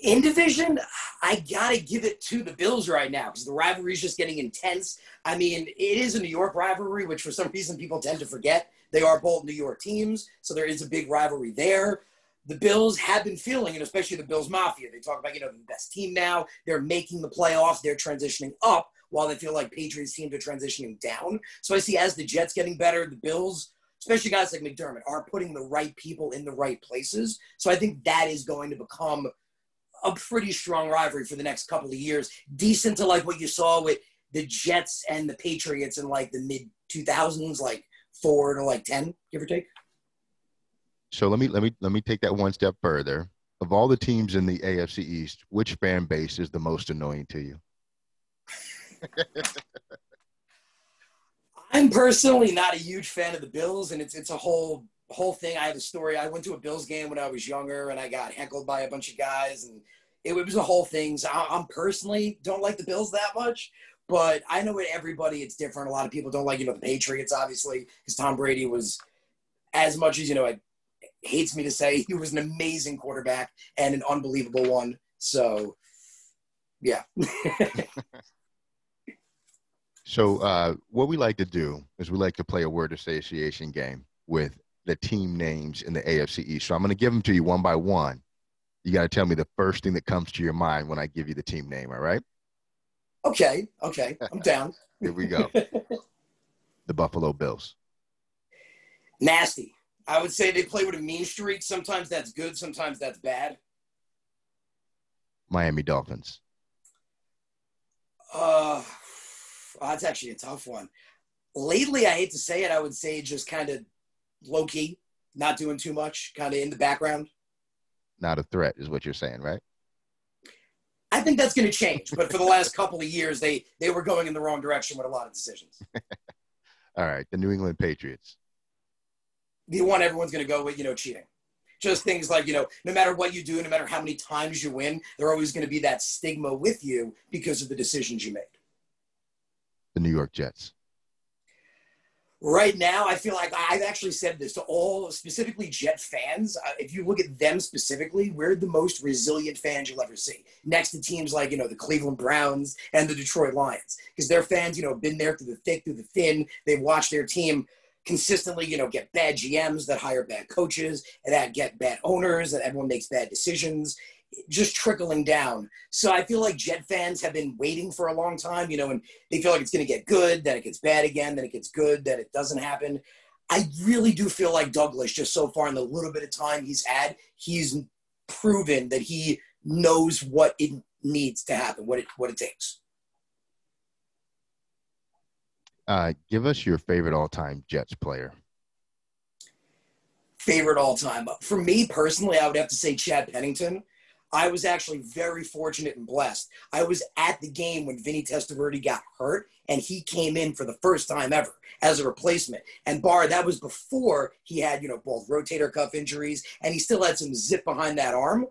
In division, I gotta give it to the Bills right now because the rivalry is just getting intense. I mean, it is a New York rivalry, which for some reason people tend to forget. They are both New York teams, so there is a big rivalry there. The Bills have been feeling, and especially the Bills Mafia. They talk about, you know, the best team now. They're making the playoffs. They're transitioning up while they feel like Patriots teams are transitioning down. So I see as the Jets getting better, the Bills, especially guys like McDermott, are putting the right people in the right places. So I think that is going to become – a pretty strong rivalry for the next couple of years. Decent to like what you saw with the Jets and the Patriots in like the mid 2000s, like four to like 10, give or take. So let me let me let me take that one step further. Of all the teams in the AFC East, which fan base is the most annoying to you? I'm personally not a huge fan of the Bills, and it's it's a whole whole thing. I have a story. I went to a Bills game when I was younger, and I got heckled by a bunch of guys, and it was a whole thing. So I, am personally don't like the Bills that much, but I know with everybody it's different. A lot of people don't like you know the Patriots, obviously, because Tom Brady was as much as you know it hates me to say he was an amazing quarterback and an unbelievable one. So yeah. so uh, what we like to do is we like to play a word association game with the team names in the AFC East. So I'm going to give them to you one by one. You got to tell me the first thing that comes to your mind when I give you the team name. All right? Okay. Okay. I'm down. Here we go. the Buffalo Bills. Nasty. I would say they play with a mean streak. Sometimes that's good. Sometimes that's bad. Miami Dolphins. Uh, that's actually a tough one. Lately, I hate to say it, I would say just kind of low key, not doing too much, kind of in the background. Not a threat, is what you're saying, right? I think that's going to change, but for the last couple of years, they they were going in the wrong direction with a lot of decisions. All right, the New England Patriots. The one everyone's going to go with, you know, cheating. Just things like, you know, no matter what you do, no matter how many times you win, there's always going to be that stigma with you because of the decisions you made. The New York Jets right now, I feel like I've actually said this to all specifically Jet fans. Uh, if you look at them specifically, we're the most resilient fans you'll ever see, next to teams like you know the Cleveland Browns and the Detroit Lions, because their fans, you know, been there through the thick, through the thin. They've watched their team consistently, you know, get bad GMs that hire bad coaches and that get bad owners, and everyone makes bad decisions just trickling down. So I feel like Jet fans have been waiting for a long time, you know, and they feel like it's going to get good, then it gets bad again, then it gets good, then it doesn't happen. I really do feel like Douglas, just so far in the little bit of time he's had, he's proven that he knows what it needs to happen, what it what it takes. Uh, give us your favorite all-time Jets player. Favorite all time. For me personally, I would have to say Chad Pennington. I was actually very fortunate and blessed. I was at the game when Vinny Testaverde got hurt, and he came in for the first time ever as a replacement. And Bar, that was before he had, you know, both rotator cuff injuries, and he still had some zip behind that arm.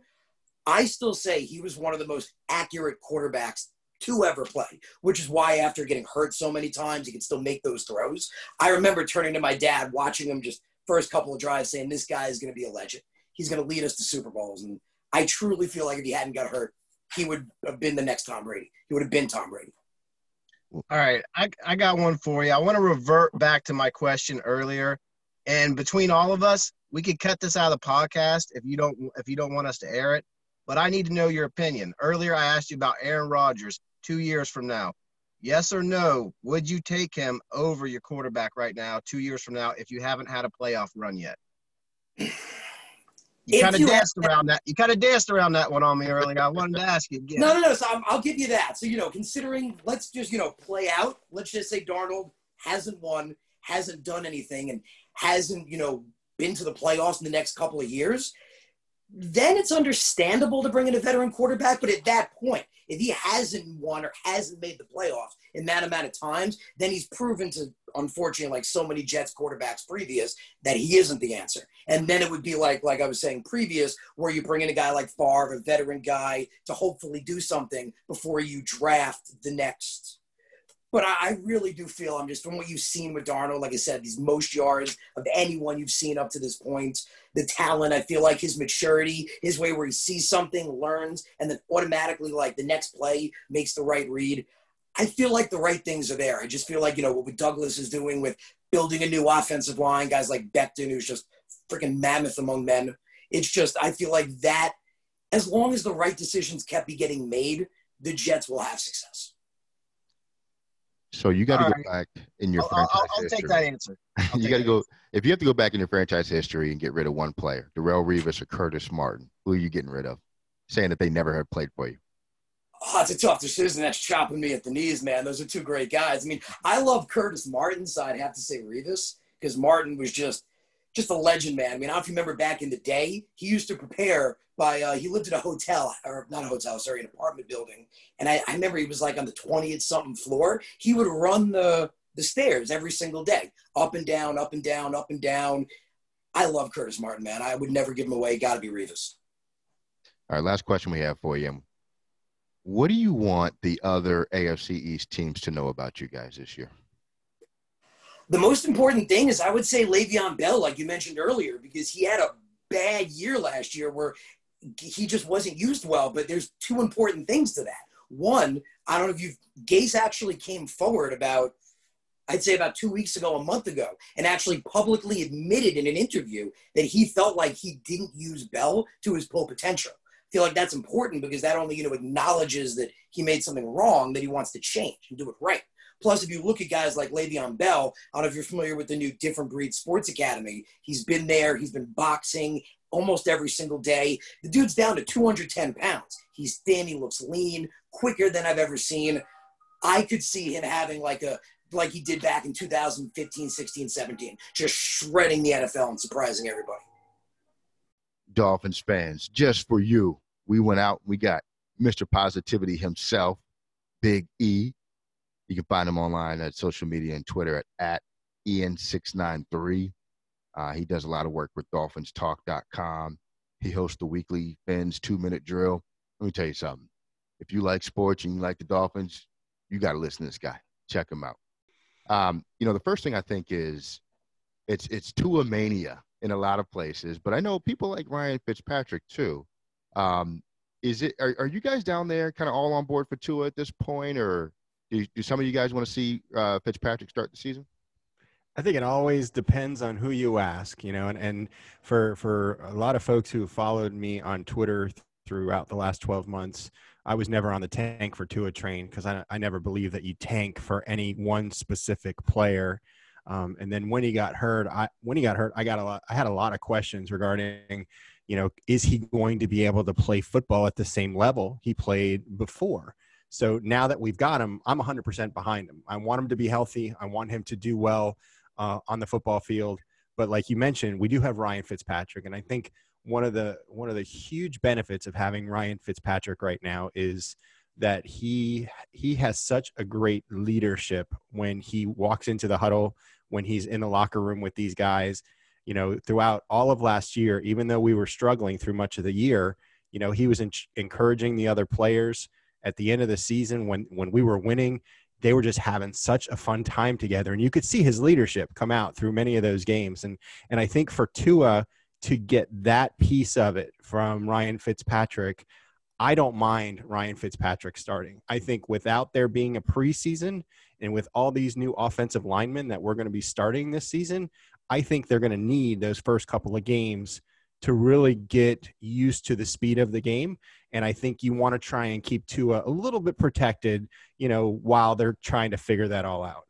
I still say he was one of the most accurate quarterbacks to ever play, which is why after getting hurt so many times, he could still make those throws. I remember turning to my dad, watching him just first couple of drives, saying, This guy is going to be a legend. He's going to lead us to Super Bowls. And I truly feel like if he hadn't got hurt, he would have been the next Tom Brady. He would have been Tom Brady. All right, I, I got one for you. I want to revert back to my question earlier, and between all of us, we could cut this out of the podcast if you don't if you don't want us to air it. But I need to know your opinion. Earlier, I asked you about Aaron Rodgers two years from now. Yes or no? Would you take him over your quarterback right now, two years from now, if you haven't had a playoff run yet? You kind of danced have, around that. You kind of danced around that one on me earlier. I wanted to ask you again. No, no, no. So i will give you that. So you know, considering, let's just you know play out. Let's just say Darnold hasn't won, hasn't done anything, and hasn't you know been to the playoffs in the next couple of years then it's understandable to bring in a veteran quarterback. But at that point, if he hasn't won or hasn't made the playoffs in that amount of times, then he's proven to, unfortunately, like so many Jets quarterbacks previous, that he isn't the answer. And then it would be like, like I was saying previous, where you bring in a guy like Favre, a veteran guy, to hopefully do something before you draft the next but I, really do feel I'm just from what you've seen with Darnold, like I said, these most yards of anyone you've seen up to this point, the talent, I feel like his maturity, his way where he sees something, learns, and then automatically like the next play makes the right read. I feel like the right things are there. I just feel like, you know, what Douglas is doing with building a new offensive line, guys like Becton, who's just freaking mammoth among men. It's just, I feel like that, as long as the right decisions kept be getting made, the Jets will have success. So you got to go right. back in your I'll, franchise I'll, I'll history. take that answer. you got to go if you have to go back in your franchise history and get rid of one player, Darrelle Revis or Curtis Martin. Who are you getting rid of? Saying that they never have played for you. Oh, it's a tough decision. That's chopping me at the knees, man. Those are two great guys. I mean, I love Curtis Martin, so I'd have to say Revis because Martin was just just a legend, man. I mean, I don't know if you remember back in the day, he used to prepare by uh, he lived in a hotel or not a hotel, sorry, an apartment building. And I, I remember he was like on the 20th something floor. He would run the the stairs every single day, up and down, up and down, up and down. I love Curtis Martin, man. I would never give him away. Got to be Revis. All right, last question we have for you. What do you want the other AFC East teams to know about you guys this year? The most important thing is I would say Le'Veon Bell, like you mentioned earlier, because he had a bad year last year where he just wasn't used well. But there's two important things to that. One, I don't know if you've Gase actually came forward about I'd say about two weeks ago, a month ago, and actually publicly admitted in an interview that he felt like he didn't use Bell to his full potential. I feel like that's important because that only, you know, acknowledges that he made something wrong that he wants to change and do it right. Plus, if you look at guys like Le'Veon Bell, I don't know if you're familiar with the new Different Breed Sports Academy. He's been there. He's been boxing almost every single day. The dude's down to 210 pounds. He's thin. He looks lean, quicker than I've ever seen. I could see him having like a like he did back in 2015, 16, 17, just shredding the NFL and surprising everybody. Dolphins fans, just for you, we went out. We got Mr. Positivity himself, Big E, you can find him online at social media and Twitter at, at Ian693. Uh, he does a lot of work with DolphinsTalk.com. He hosts the weekly Fins two minute drill. Let me tell you something. If you like sports and you like the Dolphins, you got to listen to this guy. Check him out. Um, you know, the first thing I think is it's it's Tua mania in a lot of places, but I know people like Ryan Fitzpatrick too. Um, is it are, are you guys down there kind of all on board for Tua at this point, or do, do some of you guys want to see uh, Fitzpatrick start the season? I think it always depends on who you ask, you know, and, and for for a lot of folks who followed me on Twitter throughout the last 12 months, I was never on the tank for Tua train because I, I never believe that you tank for any one specific player. Um, and then when he got hurt, I when he got hurt, I got a lot. I had a lot of questions regarding, you know, is he going to be able to play football at the same level he played before? So now that we've got him, I'm 100% behind him. I want him to be healthy. I want him to do well uh, on the football field. But like you mentioned, we do have Ryan Fitzpatrick, and I think one of the one of the huge benefits of having Ryan Fitzpatrick right now is that he he has such a great leadership when he walks into the huddle, when he's in the locker room with these guys. You know, throughout all of last year, even though we were struggling through much of the year, you know, he was in, encouraging the other players at the end of the season when when we were winning they were just having such a fun time together and you could see his leadership come out through many of those games and and I think for Tua to get that piece of it from Ryan Fitzpatrick I don't mind Ryan Fitzpatrick starting. I think without there being a preseason and with all these new offensive linemen that we're going to be starting this season, I think they're going to need those first couple of games to really get used to the speed of the game. And I think you want to try and keep Tua a little bit protected, you know, while they're trying to figure that all out.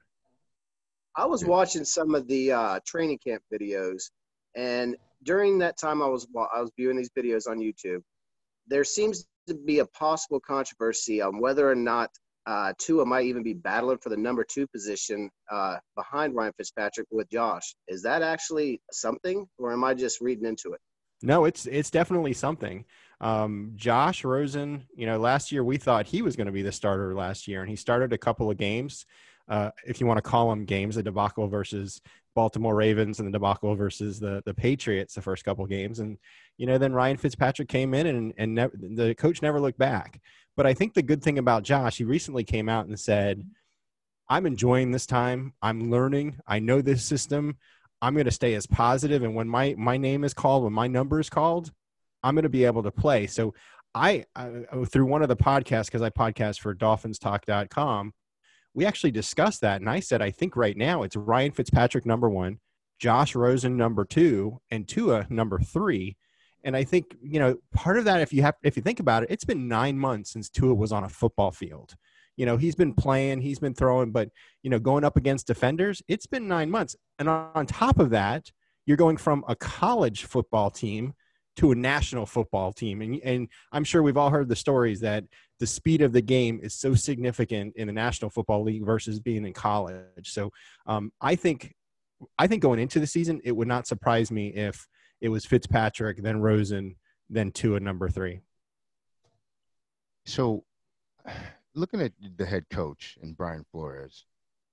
I was watching some of the uh, training camp videos, and during that time, I was I was viewing these videos on YouTube. There seems to be a possible controversy on whether or not uh, Tua might even be battling for the number two position uh, behind Ryan Fitzpatrick with Josh. Is that actually something, or am I just reading into it? No, it's it's definitely something. Um, Josh Rosen, you know, last year we thought he was going to be the starter last year, and he started a couple of games. Uh, if you want to call them games, the debacle versus Baltimore Ravens and the debacle versus the the Patriots, the first couple of games, and you know, then Ryan Fitzpatrick came in and and ne- the coach never looked back. But I think the good thing about Josh, he recently came out and said, "I'm enjoying this time. I'm learning. I know this system. I'm going to stay as positive, and when my my name is called, when my number is called, I'm going to be able to play. So I, I oh, through one of the podcasts because I podcast for DolphinsTalk.com, we actually discussed that, and I said I think right now it's Ryan Fitzpatrick number one, Josh Rosen number two, and Tua number three. And I think you know part of that, if you have, if you think about it, it's been nine months since Tua was on a football field you know he's been playing he's been throwing but you know going up against defenders it's been nine months. And on top of that you're going from a college football team to a national football team. And, and i'm sure we've all heard the stories that the speed of the game is so significant in the national football league versus being in college. So um, i think i think going into the season it would not surprise me if it was fitzpatrick then rosen then Tua number three. So looking at the head coach and Brian Flores,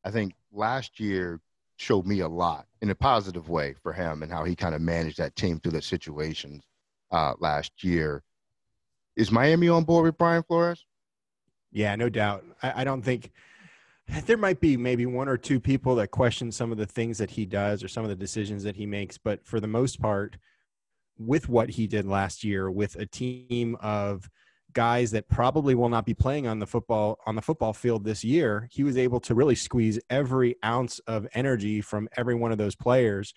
I think last year showed me a lot in a positive way for him and how he kind of managed that team through the situations uh, last year. Is Miami on board with Brian Flores? Yeah, no doubt. I, I don't think there might be maybe one or two people that question some of the things that he does or some of the decisions that he makes, but for the most part, with what he did last year, with a team of guys that probably will not be playing on the football on the football field this year he was able to really squeeze every ounce of energy from every one of those players.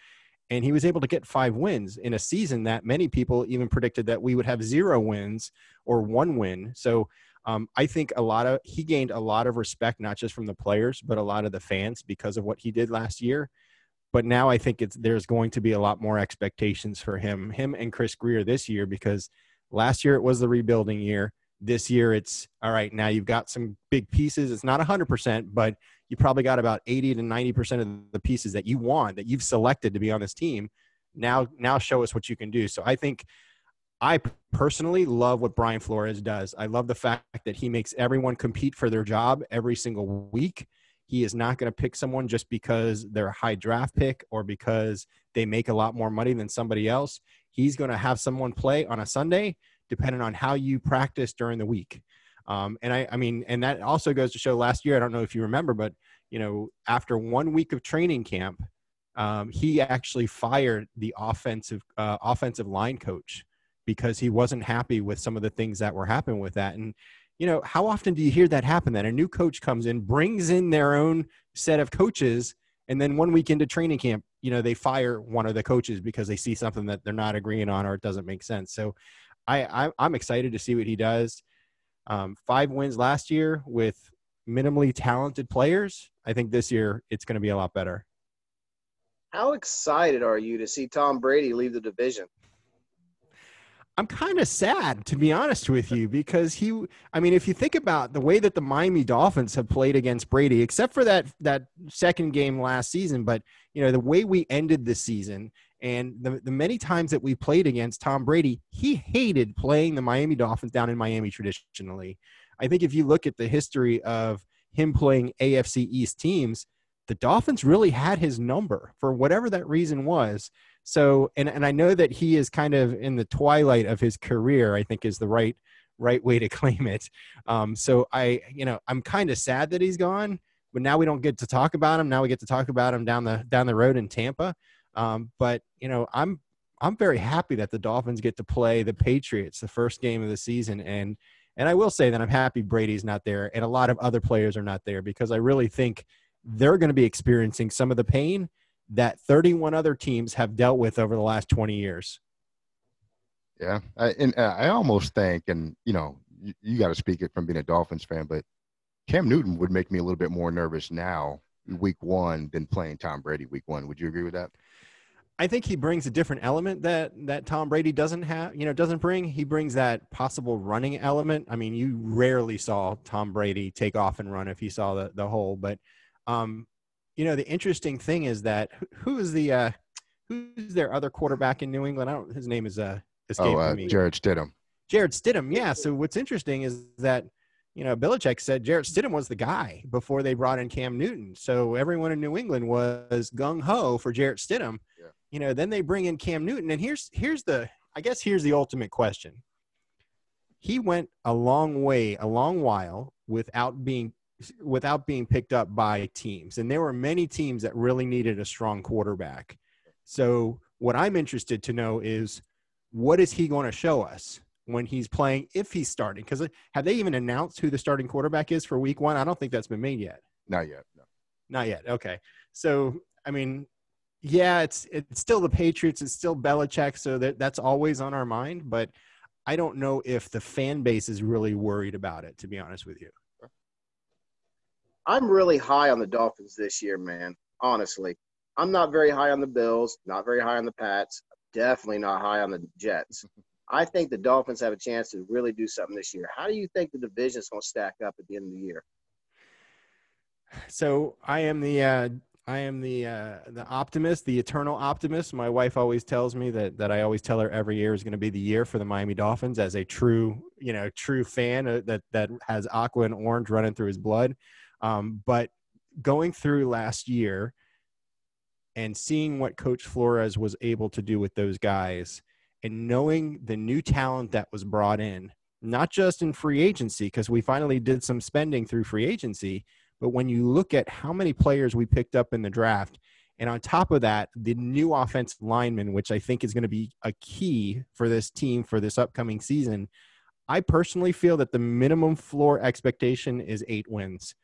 And he was able to get five wins in a season that many people even predicted that we would have zero wins or one win. So um, i think a lot of he gained a lot of respect not just from the players but a lot of the fans because of what he did last year. But now i think it's there's going to be a lot more expectations for him him and chris grier this year because Last year it was the rebuilding year. This year it's all right. Now you've got some big pieces. It's not 100%, but you probably got about 80 to 90% of the pieces that you want that you've selected to be on this team. Now, now show us what you can do. So I think I personally love what Brian Flores does. I love the fact that he makes everyone compete for their job every single week. He is not going to pick someone just because they're a high draft pick or because they make a lot more money than somebody else he's going to have someone play on a Sunday, depending on how you practice during the week. Um, and I, I mean, and that also goes to show last year, I don't know if you remember, but, you know, after one week of training camp, um, he actually fired the offensive, uh, offensive line coach because he wasn't happy with some of the things that were happening with that. And, you know, how often do you hear that happen? That a new coach comes in, brings in their own set of coaches, and then one week into training camp, you know, they fire one of the coaches because they see something that they're not agreeing on or it doesn't make sense. So I, I am excited to see what he does. Um, five wins last year with minimally talented players. I think this year it's going to be a lot better. How excited are you to see Tom Brady leave the division? I'm kind of sad to be honest with you because he I mean if you think about the way that the Miami Dolphins have played against Brady except for that that second game last season but you know the way we ended the season and the, the many times that we played against Tom Brady he hated playing the Miami Dolphins down in Miami traditionally. I think if you look at the history of him playing AFC East teams the Dolphins really had his number for whatever that reason was so, and and I know that he is kind of in the twilight of his career. I think is the right right way to claim it. Um, so I, you know, I'm kind of sad that he's gone, but now we don't get to talk about him. Now we get to talk about him down the down the road in Tampa. Um, but you know, I'm I'm very happy that the Dolphins get to play the Patriots the first game of the season, and and I will say that I'm happy Brady's not there, and a lot of other players are not there because I really think they're going to be experiencing some of the pain that 31 other teams have dealt with over the last 20 years. Yeah, I, and uh, I almost think, and you know, you, you got to speak it from being a Dolphins fan, but Cam Newton would make me a little bit more nervous now, week one, than playing Tom Brady week one. Would you agree with that? I think he brings a different element that that Tom Brady doesn't have, you know, doesn't bring. He brings that possible running element. I mean, you rarely saw Tom Brady take off and run if he saw the the hole, but um, you know, the interesting thing is that who is the uh, who's their other quarterback in New England? I don't. His name is uh, escaping oh, uh, me. Jarrett Stidham. Jarrett Stidham. Yeah. So what's interesting is that you know Belichick said Jarrett Stidham was the guy before they brought in Cam Newton. So everyone in New England was gung ho for Jarrett Stidham. Yeah. You know, then they bring in Cam Newton, and here's here's the I guess here's the ultimate question. He went a long way, a long while without being without being picked up by teams. And there were many teams that really needed a strong quarterback. So what I'm interested to know is what is he going to show us when he's playing if he's starting? Because uh, have they even announced who the starting quarterback is for week one? I don't think that's been made yet. Not yet. No. Not yet. Okay. So I mean, yeah, it's it's still the Patriots, it's still Belichick, so that that's always on our mind. But I don't know if the fan base is really worried about it, to be honest with you. I'm really high on the Dolphins this year, man. Honestly, I'm not very high on the Bills, not very high on the Pats, definitely not high on the Jets. I think the Dolphins have a chance to really do something this year. How do you think the division is going to stack up at the end of the year? So I am the uh, I am the uh, the optimist, the eternal optimist. My wife always tells me that that I always tell her every year is going to be the year for the Miami Dolphins. As a true you know true fan uh, that that has aqua and orange running through his blood, um, but going through last year and seeing what Coach Flores was able to do with those guys and knowing the new talent that was brought in, not just in free agency, because we finally did some spending through free agency, but when you look at how many players we picked up in the draft, and on top of that, the new offensive lineman, which I think is going to be a key for this team for this upcoming season, I personally feel that the minimum floor expectation is eight wins.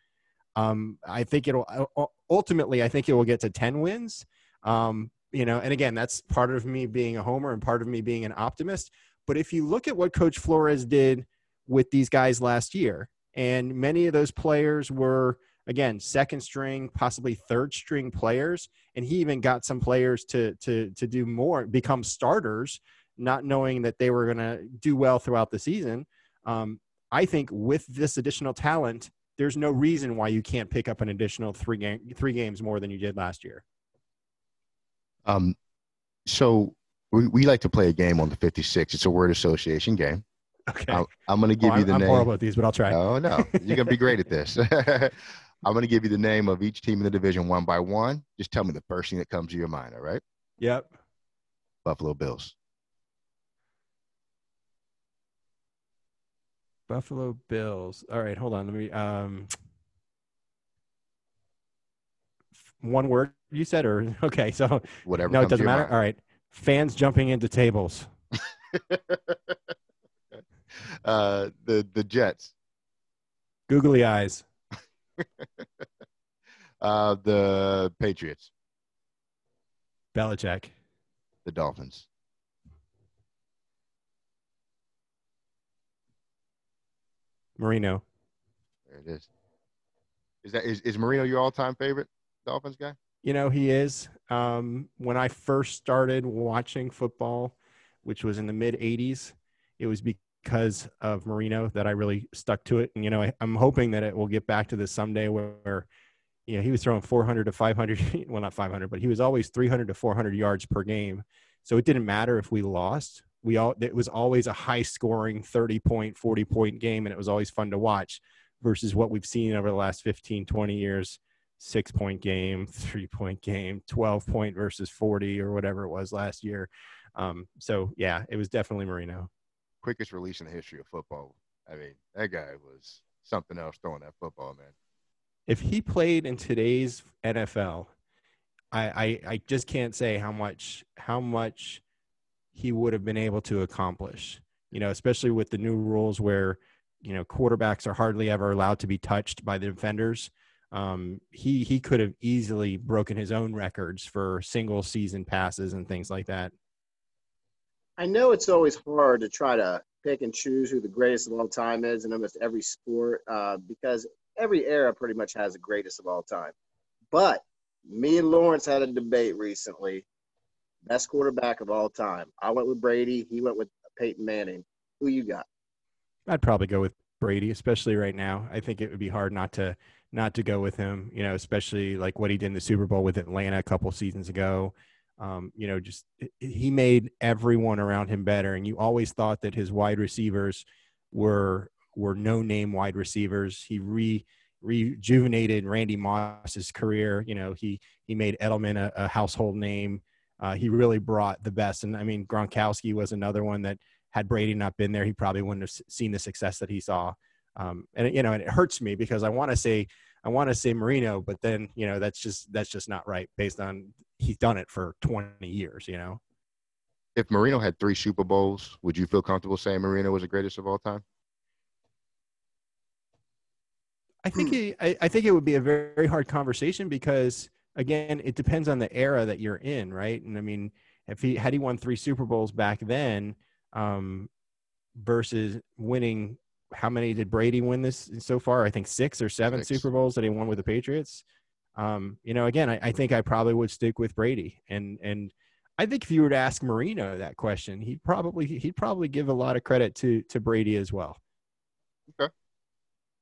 Um, I think it'll uh, ultimately, I think it will get to 10 wins. Um, you know, and again, that's part of me being a homer and part of me being an optimist. But if you look at what Coach Flores did with these guys last year, and many of those players were, again, second string, possibly third string players, and he even got some players to to to do more, become starters, not knowing that they were going to do well throughout the season. Um, I think with this additional talent, there's no reason why you can't pick up an additional three game three games more than you did last year. Um, so we, we like to play a game on the 56. It's a word association game. Okay. I'm, I'm going to give oh, you the I'm name. I'm horrible at these, but I'll try. Oh no, you're going to be great at this. I'm going to give you the name of each team in the division one by one. Just tell me the first thing that comes to your mind. All right. Yep. Buffalo Bills. Buffalo Bills. All right, hold on. Let me. Um, one word you said, or okay, so whatever. No, it doesn't matter. Mind. All right, fans jumping into tables. uh, the the Jets. Googly eyes. uh, the Patriots. Belichick. The Dolphins. Marino. There it is. Is that is, is Marino your all time favorite Dolphins guy? You know, he is. Um, when I first started watching football, which was in the mid 80s, it was because of Marino that I really stuck to it. And, you know, I, am hoping that it will get back to this someday where, where, you know, he was throwing 400 to 500, well, not 500, but he was always 300 to 400 yards per game. So it didn't matter if we lost. We all, it was always a high scoring 30 point, 40 point game. And it was always fun to watch versus what we've seen over the last 15, 20 years six point game, three point game, 12 point versus 40 or whatever it was last year. Um, so, yeah, it was definitely Marino. Quickest release in the history of football. I mean, that guy was something else throwing that football, man. If he played in today's NFL, I, I, I just can't say how much how much he would have been able to accomplish. You know, especially with the new rules where you know quarterbacks are hardly ever allowed to be touched by the defenders um, he he could have easily broken his own records for single season passes and things like that. I know it's always hard to try to pick and choose who the greatest of all time is in almost every sport uh, because every era pretty much has the greatest of all time. But me and Lawrence had a debate recently. Best quarterback of all time. I went with Brady. He went with Peyton Manning. Who you got? I'd probably go with Brady, especially right now. I think it would be hard not to not to go with him, you know, especially like what he did in the Super Bowl with Atlanta a couple seasons ago. Um, you know, just he made everyone around him better. And you always thought that his wide receivers were were no name wide receivers. He re rejuvenated Randy Moss's career. You know, he he made Edelman a, a household name. Uh, he really brought the best. And I mean, Gronkowski was another one that had Brady not been there, he probably wouldn't have seen the success that he saw. Um, and you know, and it hurts me because I want to say I want to say Marino, but then you know that's just that's just not right based on he's done it for 20 years. You know, if Marino had three Super Bowls, would you feel comfortable saying Marino was the greatest of all time? I think it, I, I think it would be a very, very hard conversation because again, it depends on the era that you're in, right? And I mean, if he had he won three Super Bowls back then, um, versus winning how many did Brady win this so far? I think six or seven six. Super Bowls that he won with the Patriots. Um, you know, again, I, I, think I probably would stick with Brady, and and I think if you were to ask Marino that question, he'd probably he'd probably give a lot of credit to to Brady as well. Okay.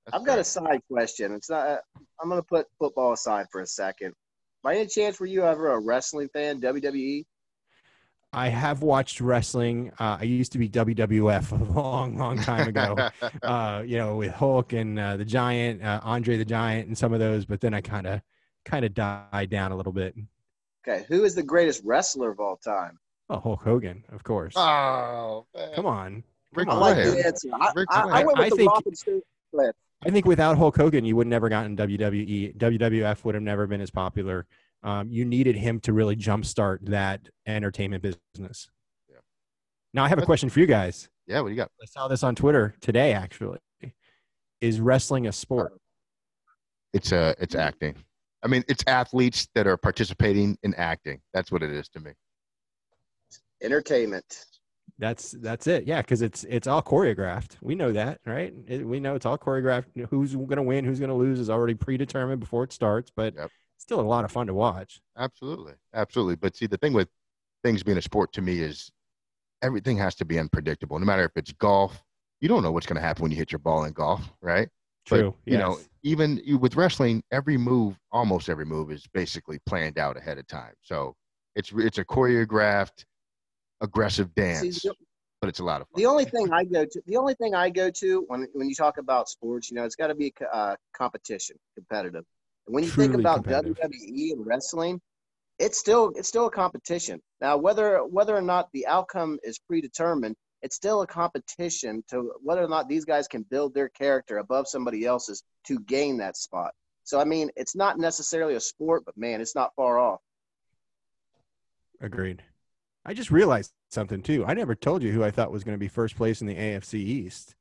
That's I've got a side question. It's not. I'm going to put football aside for a second. By any chance, were you ever a wrestling fan? WWE? I have watched wrestling. Uh, I used to be WWF a long, long time ago. uh, you know, with Hulk and uh, the Giant, uh, Andre the Giant, and some of those. But then I kind of, kind of died down a little bit. Okay, who is the greatest wrestler of all time? Oh, Hulk Hogan, of course. Oh, man. come on. Rick I like the answer. I, I, I, went with I the think, I think without Hulk Hogan, you would never gotten WWE. WWF would have never been as popular um, you needed him to really jumpstart that entertainment business. Yeah. Now, I have a question for you guys. Yeah, what do you got? I saw this on Twitter today. Actually, is wrestling a sport? It's a it's acting. I mean, it's athletes that are participating in acting. That's what it is to me. Entertainment. That's that's it. Yeah, because it's it's all choreographed. We know that, right? It, we know it's all choreographed. Who's going to win, who's going to lose is already predetermined before it starts. But yep still a lot of fun to watch. Absolutely, absolutely. But see, the thing with things being a sport to me is everything has to be unpredictable. No matter if it's golf, you don't know what's going to happen when you hit your ball in golf, right? True. But, you yes. know, even with wrestling, every move, almost every move, is basically planned out ahead of time. So it's it's a choreographed, aggressive dance. See, but it's a lot of fun. The only thing I go to, the only thing I go to when when you talk about sports, you know, it's got to be a uh, competition, competitive. And when you think about WWE and wrestling, it's still it's still a competition. Now, whether whether or not the outcome is predetermined, it's still a competition to whether or not these guys can build their character above somebody else's to gain that spot. So I mean, it's not necessarily a sport, but man, it's not far off. Agreed. I just realized something too. I never told you who I thought was going to be first place in the AFC East.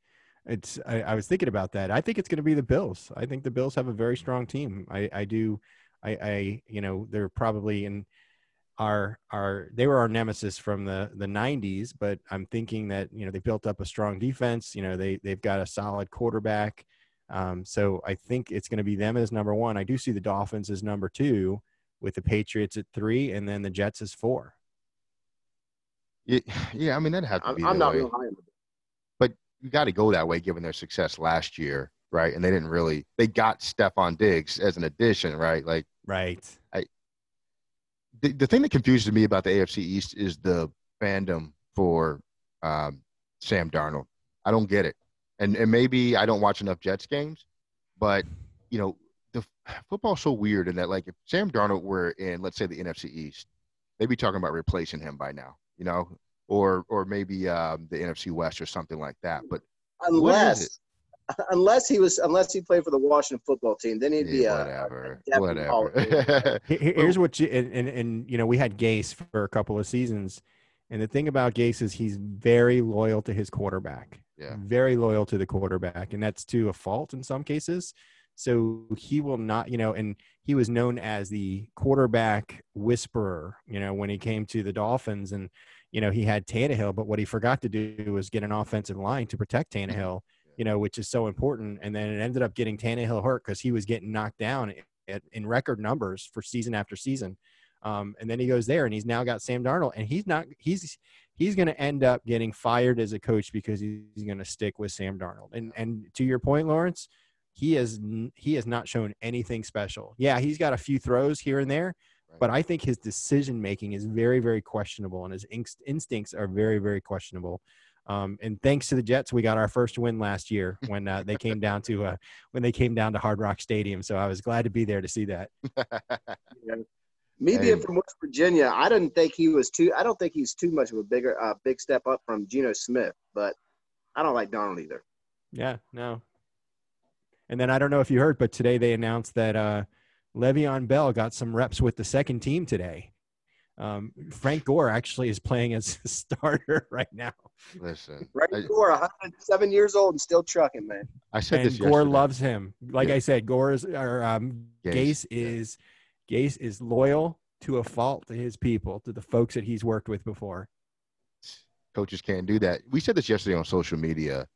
It's I, I, was thinking about that. I think it's going to be the Bills. I think the Bills have a very strong team. I, I do. I, I you know they're probably in our our they were our nemesis from the the 90s, but I'm thinking that you know they built up a strong defense. You know they they've got a solid quarterback. Um, so I think it's going to be them as number one. I do see the Dolphins as number two, with the Patriots at three, and then the Jets as four. Yeah, yeah. I mean that had to be. I'm, I'm not real high you got to go that way given their success last year, right? And they didn't really they got Stefon Diggs as an addition, right? Like right. I the, the thing that confuses me about the AFC East is the fandom for um, Sam Darnold. I don't get it, and and maybe I don't watch enough Jets games, but you know the football's so weird in that like if Sam Darnold were in let's say the NFC East, they'd be talking about replacing him by now, you know, or or maybe um, the NFC West or something like that. But unless unless he was unless he played for the Washington football team, then he'd yeah, be a whatever, a whatever. Here's what you and, and and you know we had Gase for a couple of seasons, and the thing about Gase is he's very loyal to his quarterback. Yeah. Very loyal to the quarterback, and that's to a fault in some cases. So he will not, you know, and he was known as the quarterback whisperer, you know, when he came to the Dolphins and, you know, he had Tannehill, but what he forgot to do was get an offensive line to protect Tannehill, you know, which is so important. And then it ended up getting Tannehill hurt because he was getting knocked down at, in record numbers for season after season. Um, and then he goes there and he's now got Sam Darnold and he's not, he's, he's going to end up getting fired as a coach because he's, going to stick with Sam Darnold. And, and to your point, Lawrence, he has he has not shown anything special. Yeah, he's got a few throws here and there, Right. but I think his decision making is very very questionable, and his inst- instincts are very very questionable. Um, and thanks to the Jets, we got our first win last year when uh, they came down to uh, when they came down to Hard Rock Stadium. So I was glad to be there to see that. Me being Hey. from West Virginia, I didn't think he was too. I don't think he's too much of a bigger, uh, big step up from Geno Smith. But I don't like Donald either. Yeah, no. And then I don't know if you heard, but today they announced that uh, Le'Veon Bell got some reps with the second team today. Um, Frank Gore actually is playing as a starter right now, Listen, Right I, before 107 years old and still trucking, man. I said and this Gore loves him. Like Yeah. I said, Gore is or um, Gase, Gase yeah. is Gase is loyal to a fault to his people, to the folks that he's worked with before. coaches can't do that. We said this yesterday on social media.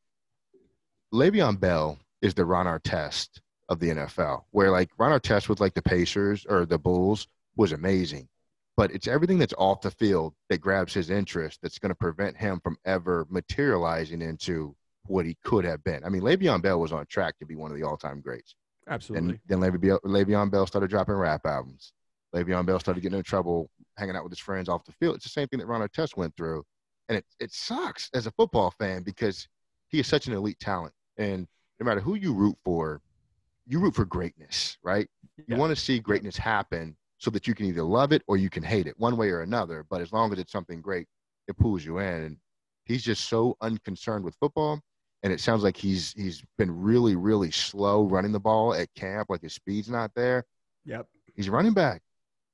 Le'Veon Bell is the Ron Artest of the NFL, where like Ron Artest with like the Pacers or the Bulls was amazing, but it's everything that's off the field that grabs his interest that's going to prevent him from ever materializing into what he could have been. I mean, Le'Veon Bell was on track to be one of the all-time greats. Absolutely. And then Le'Veon, Le'Veon Bell started dropping rap albums. Le'Veon Bell started getting in trouble hanging out with his friends off the field. It's the same thing that Ron Artest went through. And it, it sucks as a football fan because he is such an elite talent. And no matter who you root for, you root for greatness, right? You Yeah. want to see greatness happen so that you can either love it or you can hate it one way or another. But as long as it's something great, it pulls you in. And he's just so unconcerned with football. And it sounds like he's he's been really, really slow running the ball at camp, like his speed's not there. Yep. He's running back.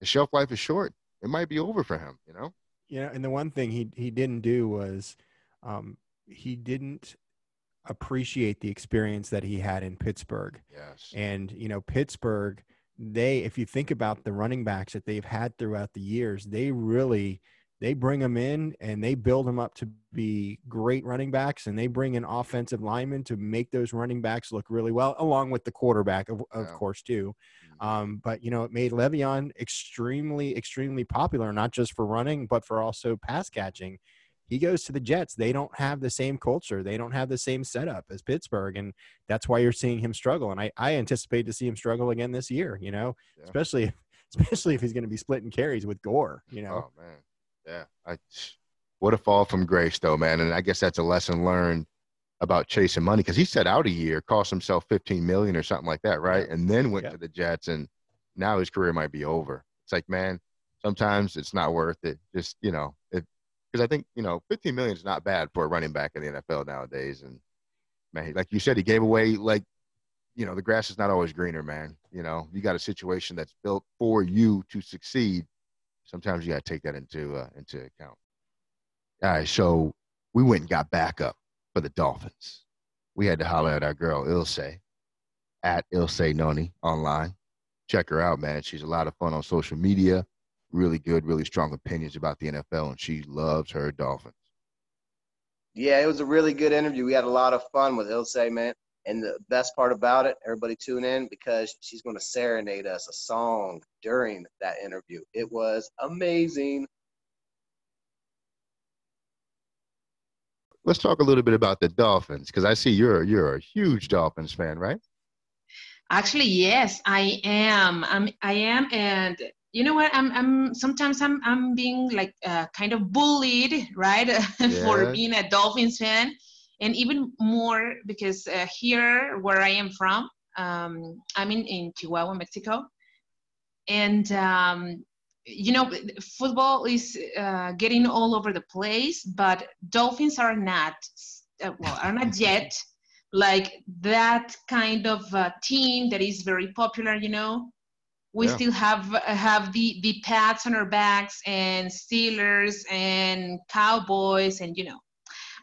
The shelf life is short. It might be over for him, you know? Yeah, and the one thing he he didn't do was um, he didn't appreciate the experience that he had in Pittsburgh. Yes. And you know, Pittsburgh, they if you think about the running backs that they've had throughout the years, they really they bring them in and they build them up to be great running backs and they bring in offensive linemen to make those running backs look really well along with the quarterback of, of course too um, but you know it made Le'Veon extremely extremely popular not just for running but for also pass catching he goes to the Jets. They don't have the same culture. They don't have the same setup as Pittsburgh. And that's why you're seeing him struggle. And I, I anticipate to see him struggle again this year, you know, Yeah. especially, especially if he's going to be splitting carries with Gore, you know. Oh man, yeah. I what a fall from grace, though, man. And I guess that's a lesson learned about chasing money because he set out a year, cost himself fifteen million or something like that, right? And then went Yeah. to the Jets, and now his career might be over. It's like, man, sometimes it's not worth it. Just you know, it because I think you know, fifteen million is not bad for a running back in the NFL nowadays. And man, like you said, he gave away like. You know, the grass is not always greener, man. You know, you got a situation that's built for you to succeed sometimes you got to take that into uh, into account. All right, so we went and got backup for the Dolphins. We had to holler at our girl Ilse at Ilse Noni online. Check her out, man. She's a lot of fun on social media. Really good, really strong opinions about the NFL, and she loves her Dolphins. Yeah, it was a really good interview. We had a lot of fun with Ilse, man. And the best part about it, everybody tune in because she's going to serenade us a song during that interview. It was amazing. let's talk a little bit about the Dolphins because I see you're you're a huge Dolphins fan, right? Actually, yes, I am. I'm, I am, and you know what? I'm, I'm sometimes I'm, I'm being like uh, kind of bullied, right, for being a Dolphins fan, and even more because uh, here, where I am from, um, I'm in in Chihuahua, Mexico, and um, you know, football is uh, getting all over the place, but Dolphins are not, uh, well, are not yet like that kind of uh, team that is very popular. You know, we Yeah. still have have the the pats on our backs and Steelers and Cowboys and you know,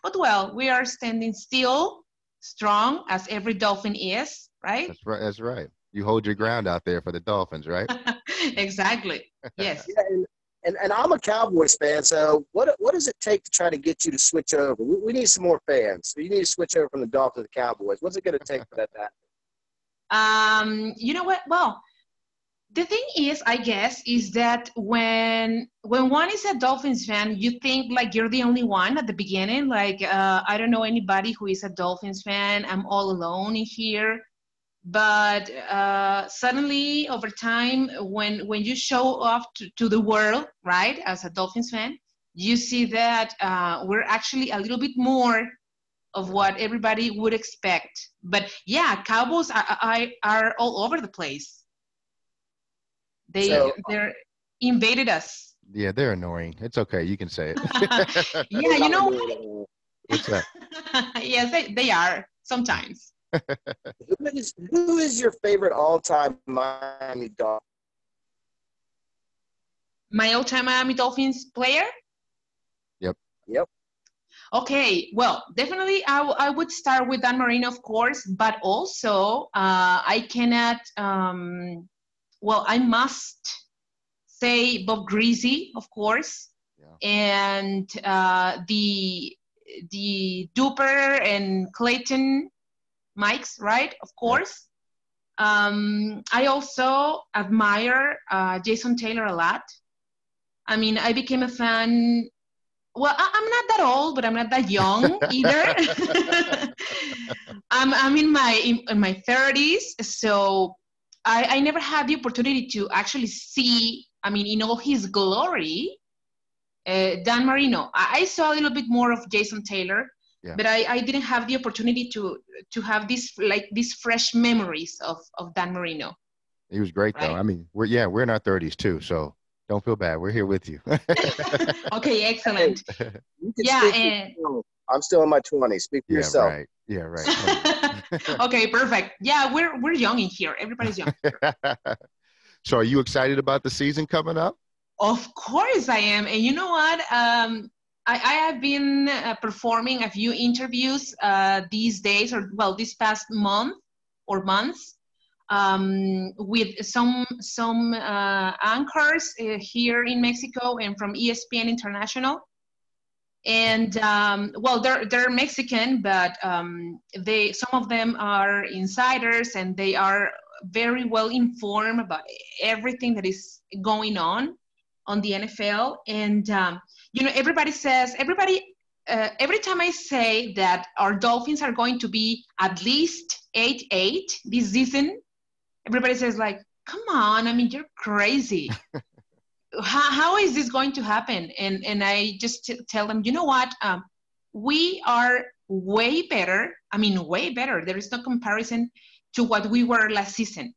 but well, we are standing still, strong as every Dolphin is, right? That's right. That's right. You hold your ground out there for the Dolphins, right? exactly. Yes. Yeah, and, and, and I'm a Cowboys fan, so what what does it take to try to get you to switch over? We, we need some more fans. So you need to switch over from the Dolphins to the Cowboys. What's it going to take for that to happen? Um, you know what? Well, the thing is, I guess, is that when when one is a Dolphins fan, you think like you're the only one at the beginning. Like uh, I don't know anybody who is a Dolphins fan. I'm all alone in here. But uh, suddenly, over time, when when you show off to, to the world, right, as a Dolphins fan, you see that uh, we're actually a little bit more of what everybody would expect. But yeah, Cowboys are, are, are all over the place. They So- they're invaded us. Yeah, they're annoying. It's okay. You can say it. Yeah, you know what? What's that? yes, they, they are sometimes. Who is who is your favorite all-time Miami Dolphin? My all-time Miami Dolphins player. Yep. Yep. Okay, well, definitely I, w- I would start with Dan Marino, of course, but also uh, I cannot, um, well, I must say Bob Griese, of course, Yeah. and uh, the the Duper and Clayton mics, right? Of course. Um, I also admire uh, Jason Taylor a lot. I mean, I became a fan. Well, I, I'm not that old, but I'm not that young either. I'm, I'm in my in, in my 30s, so I, I never had the opportunity to actually see. I mean, in all his glory, uh, Dan Marino. I, I saw a little bit more of Jason Taylor, Yeah. but I, I didn't have the opportunity to to have this like these fresh memories of of Dan Marino. He was great though. I mean, we're yeah, we're in our thirties too, so don't feel bad. We're here with you. okay, excellent. You Yeah, and- I'm still in my 20s. Speak for yeah, yourself. right. Yeah, right. okay, perfect. Yeah, we're we're young in here. Everybody's young. so, are you excited about the season coming up? Of course I am. And you know what? Um, I, I have been uh, performing a few interviews uh, these days, or well, this past month or months, um, with some some uh, anchors uh, here in Mexico and from ESPN International. And um, well, they're they're Mexican, but um, they some of them are insiders, and they are very well informed about everything that is going on on the NFL. And um, you know, everybody says everybody. Uh, every time I say that our Dolphins are going to be at least eight eight this season, everybody says like, "Come on! I mean, you're crazy. how, how is this going to happen?" And and I just t- tell them, you know what? Um, we are way better. I mean, way better. There is no comparison to what we were last season.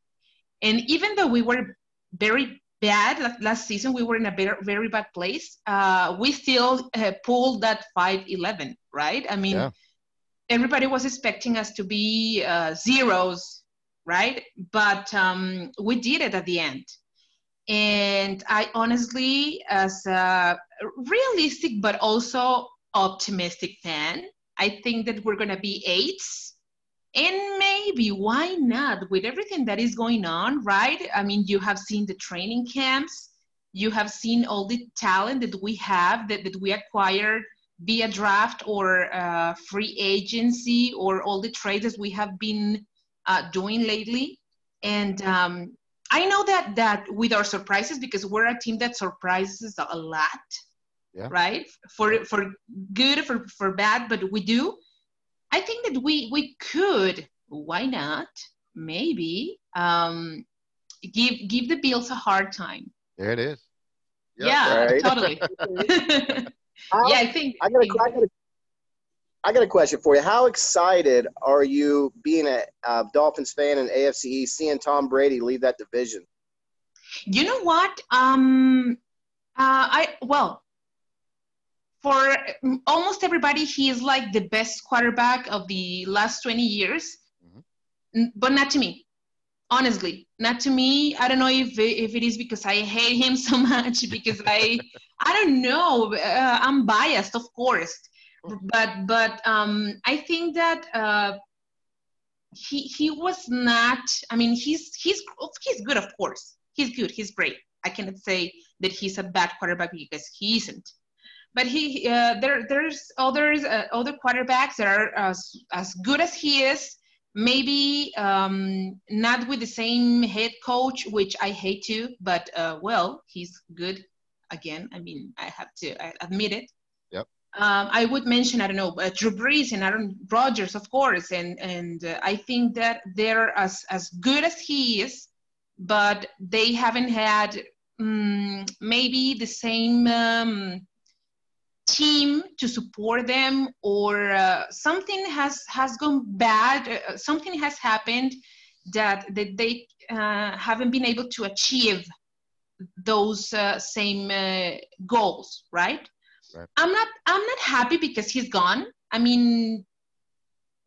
And even though we were very bad last season, we were in a very, very bad place. Uh, we still uh, pulled that 5-11, right? I mean, Yeah. everybody was expecting us to be uh, zeros, right? But um, we did it at the end. And I honestly, as a realistic but also optimistic fan, I think that we're going to be eights. And maybe why not with everything that is going on, right? I mean, you have seen the training camps, you have seen all the talent that we have that, that we acquired via draft or uh, free agency or all the trades we have been uh, doing lately. And um, I know that that with our surprises, because we're a team that surprises a lot. Yeah. right? For for good, for for bad, but we do. I think that we we could. Why not? Maybe um, give give the Bills a hard time. There it is. Yep. Yeah, Right. totally. Yeah, I think. I got, a, I, got a, I got a question for you. How excited are you being a uh, Dolphins fan and AFC East, seeing Tom Brady leave that division? You know what? Um, uh, I well, for almost everybody, he is like the best quarterback of the last 20 years, Mhm. But not to me. Honestly, not to me. I don't know if if it is because I hate him so much because I I don't know. Uh, I'm biased, of course, but but um, I think that uh, he he was not. I mean, he's he's he's good, of course. He's good. He's great. I cannot say that he's a bad quarterback because he isn't. But he uh, there there's others uh, other quarterbacks that are as as good as he is. Maybe um, not with the same head coach, which I hate to. But uh, well, he's good. Again, I mean, I have to I admit it. Um, I would mention I don't know uh, Drew Brees and Aaron Rodgers, of course, and and uh, I think that they're as as good as he is, but they haven't had um, maybe the same um, team to support them, or uh, something has has gone bad. Uh, something has happened that that they uh, haven't been able to achieve those uh, same uh, goals, right? Right. I'm not I'm not happy because he's gone. I mean,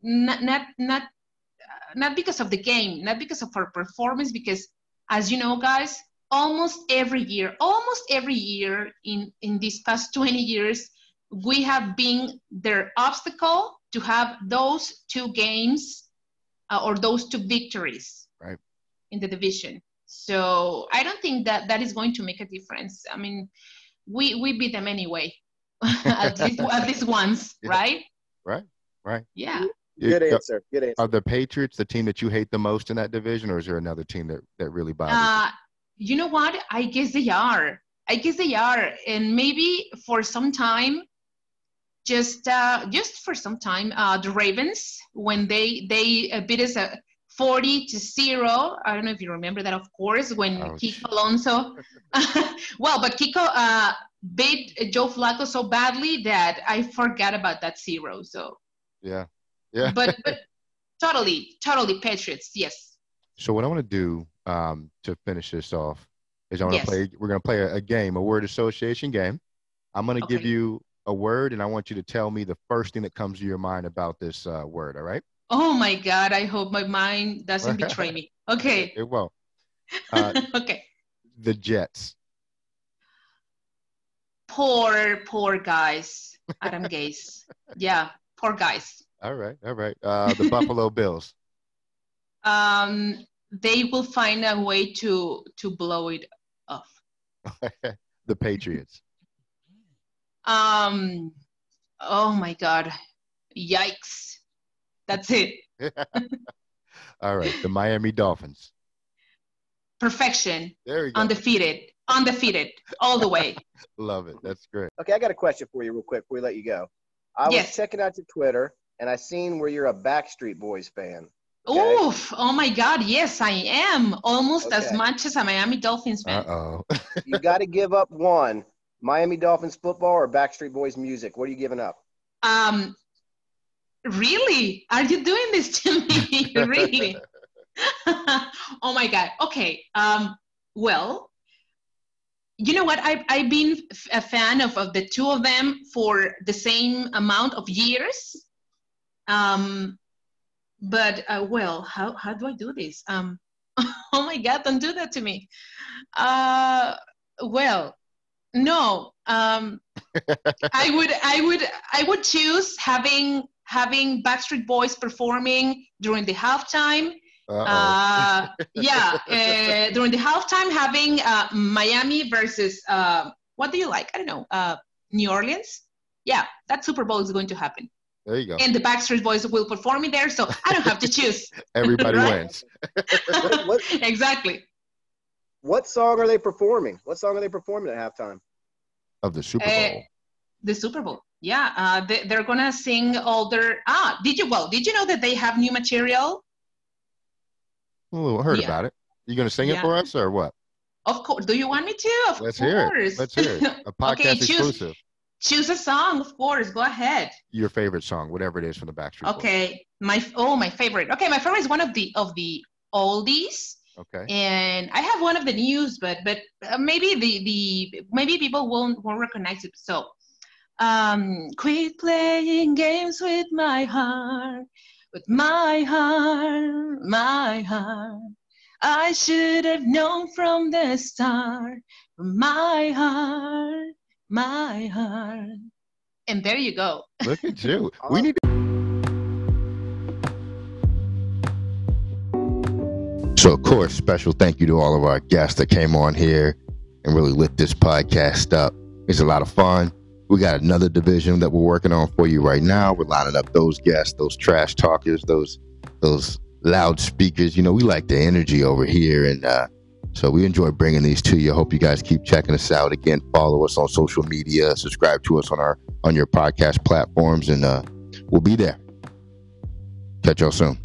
not not not uh, not because of the game, not because of our performance, because as you know, guys, almost every year, almost every year in in these past 20 years, we have been their obstacle to have those two games uh, or those two victories Right. in the division. So I don't think that that is going to make a difference. I mean, we we beat them anyway, at least at least once, Yeah. right? Right. Right. Yeah. Good answer. Good answer. Are the Patriots the team that you hate the most in that division, or is there another team that, that really bothers Uh, you know what? I guess they are. I guess they are, and maybe for some time, just uh, just for some time, uh, the Ravens when they they uh, beat us a forty to zero. I don't know if you remember that, of course, when Ouch. Kiko Alonso. well, but Kiko uh, beat Joe Flacco so badly that I forgot about that zero. So. Yeah. Yeah. but but totally, totally Patriots. Yes. So what I want to do um, to finish this off is I want to Yes. play. We're going to play a, a game, a word association game. I'm going to give you a word, and I want you to tell me the first thing that comes to your mind about this uh, word. All right? Oh my God! I hope my mind doesn't betray me. Okay. It will. Uh, okay. the Jets. Poor, poor guys. Adam Gase. Yeah, poor guys. All right. All right. Uh, the Buffalo Bills. Um, they will find a way to to blow it off. the Patriots. Um, oh my God! Yikes! That's it. All right. The Miami Dolphins. Perfection. There you go. Undefeated. Undefeated. All the way. Love it. That's great. Okay, I got a question for you real quick before we let you go. I was checking out your Twitter and I seen where you're a Backstreet Boys fan. Okay. Oof! Oh my God! Yes, I am almost as much as a Miami Dolphins Uh fan. oh. You got to give up one Miami Dolphins football or Backstreet Boys music. What are you giving up? Um, really? Are you doing this to me? really? oh my God. Okay. Um, well, you know what? I've, I've been a fan of, of the two of them for the same amount of years. Um, but, uh, well, how, how do I do this? Um, oh my God, don't do that to me. Uh, well, no. Um, I would I would I would choose having having Backstreet Boys performing during the halftime. Uh-oh. Uh, yeah, uh, during the halftime having uh, Miami versus uh, what do you like? I don't know. Uh, New Orleans. Yeah, that Super Bowl is going to happen, there you go. and the Backstreet Boys will perform it there, so I don't have to choose. Everybody wins. What, what, exactly. what song are they performing? What song are they performing at halftime? Of the Super Uh, Bowl. The Super Bowl. Yeah, uh, they, they're gonna sing all their. Ah, did you? Well, did you know that they have new material? Oh, I heard Yeah. about it. You gonna sing it for us or what? Of course. Do you want me to? Of Let's course. hear it. Let's hear it. A podcast Okay, choose- exclusive. Choose a song, of course. Go ahead. Your favorite song, whatever it is from the Backstreet Boys. Okay, my oh my favorite. Okay, my favorite is one of the of the oldies, Okay. and I have one of the news, but but uh, maybe the the maybe people won't won't recognize it. So, um, quit playing games with my heart, with my heart, my heart. I should have known from the start, my heart, my heart. And there you go. Look at you. We need. So, of course, special thank you to all of our guests that came on here and really lit this podcast up. It's a lot of fun. We got another division that we're working on for you right now. We're lining up those guests, those trash talkers, those those loudspeakers. You know, we like the energy over here, and uh, so we enjoy bringing these to you. Hope you guys keep checking us out. Again, follow us on social media, subscribe to us on our on your podcast platforms, and uh, we'll be there. Catch y'all soon.